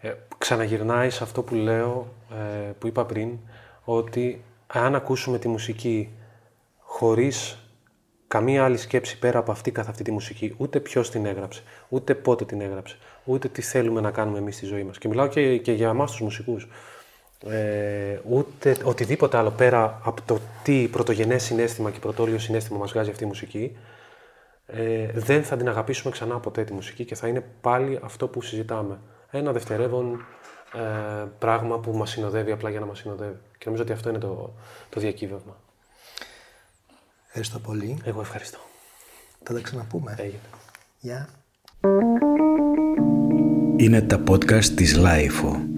Ε, ξαναγυρνάει σε αυτό που λέω, ε, που είπα πριν, ότι αν ακούσουμε τη μουσική χωρίς καμία άλλη σκέψη πέρα από αυτή καθ' αυτή τη μουσική, ούτε ποιος την έγραψε, ούτε πότε την έγραψε, ούτε τι θέλουμε να κάνουμε εμείς στη ζωή μας. Και μιλάω και, και για εμάς τους μουσικούς. Ε, ούτε οτιδήποτε άλλο πέρα από το τι πρωτογενές συνέστημα και πρωτόλιο συνέστημα μας βγάζει αυτή η μουσική, ε, δεν θα την αγαπήσουμε ξανά ποτέ τη μουσική και θα είναι πάλι αυτό που συζητάμε. Ένα δευτερεύον ε, πράγμα που μας συνοδεύει απλά για να μας συνοδεύει. Και νομίζω ότι αυτό είναι το, το διακύβευμα. Ευχαριστώ πολύ. Εγώ ευχαριστώ. Θα τα ξαναπούμε. Έγινε. Γεια. Είναι τα podcast της Λάιφο.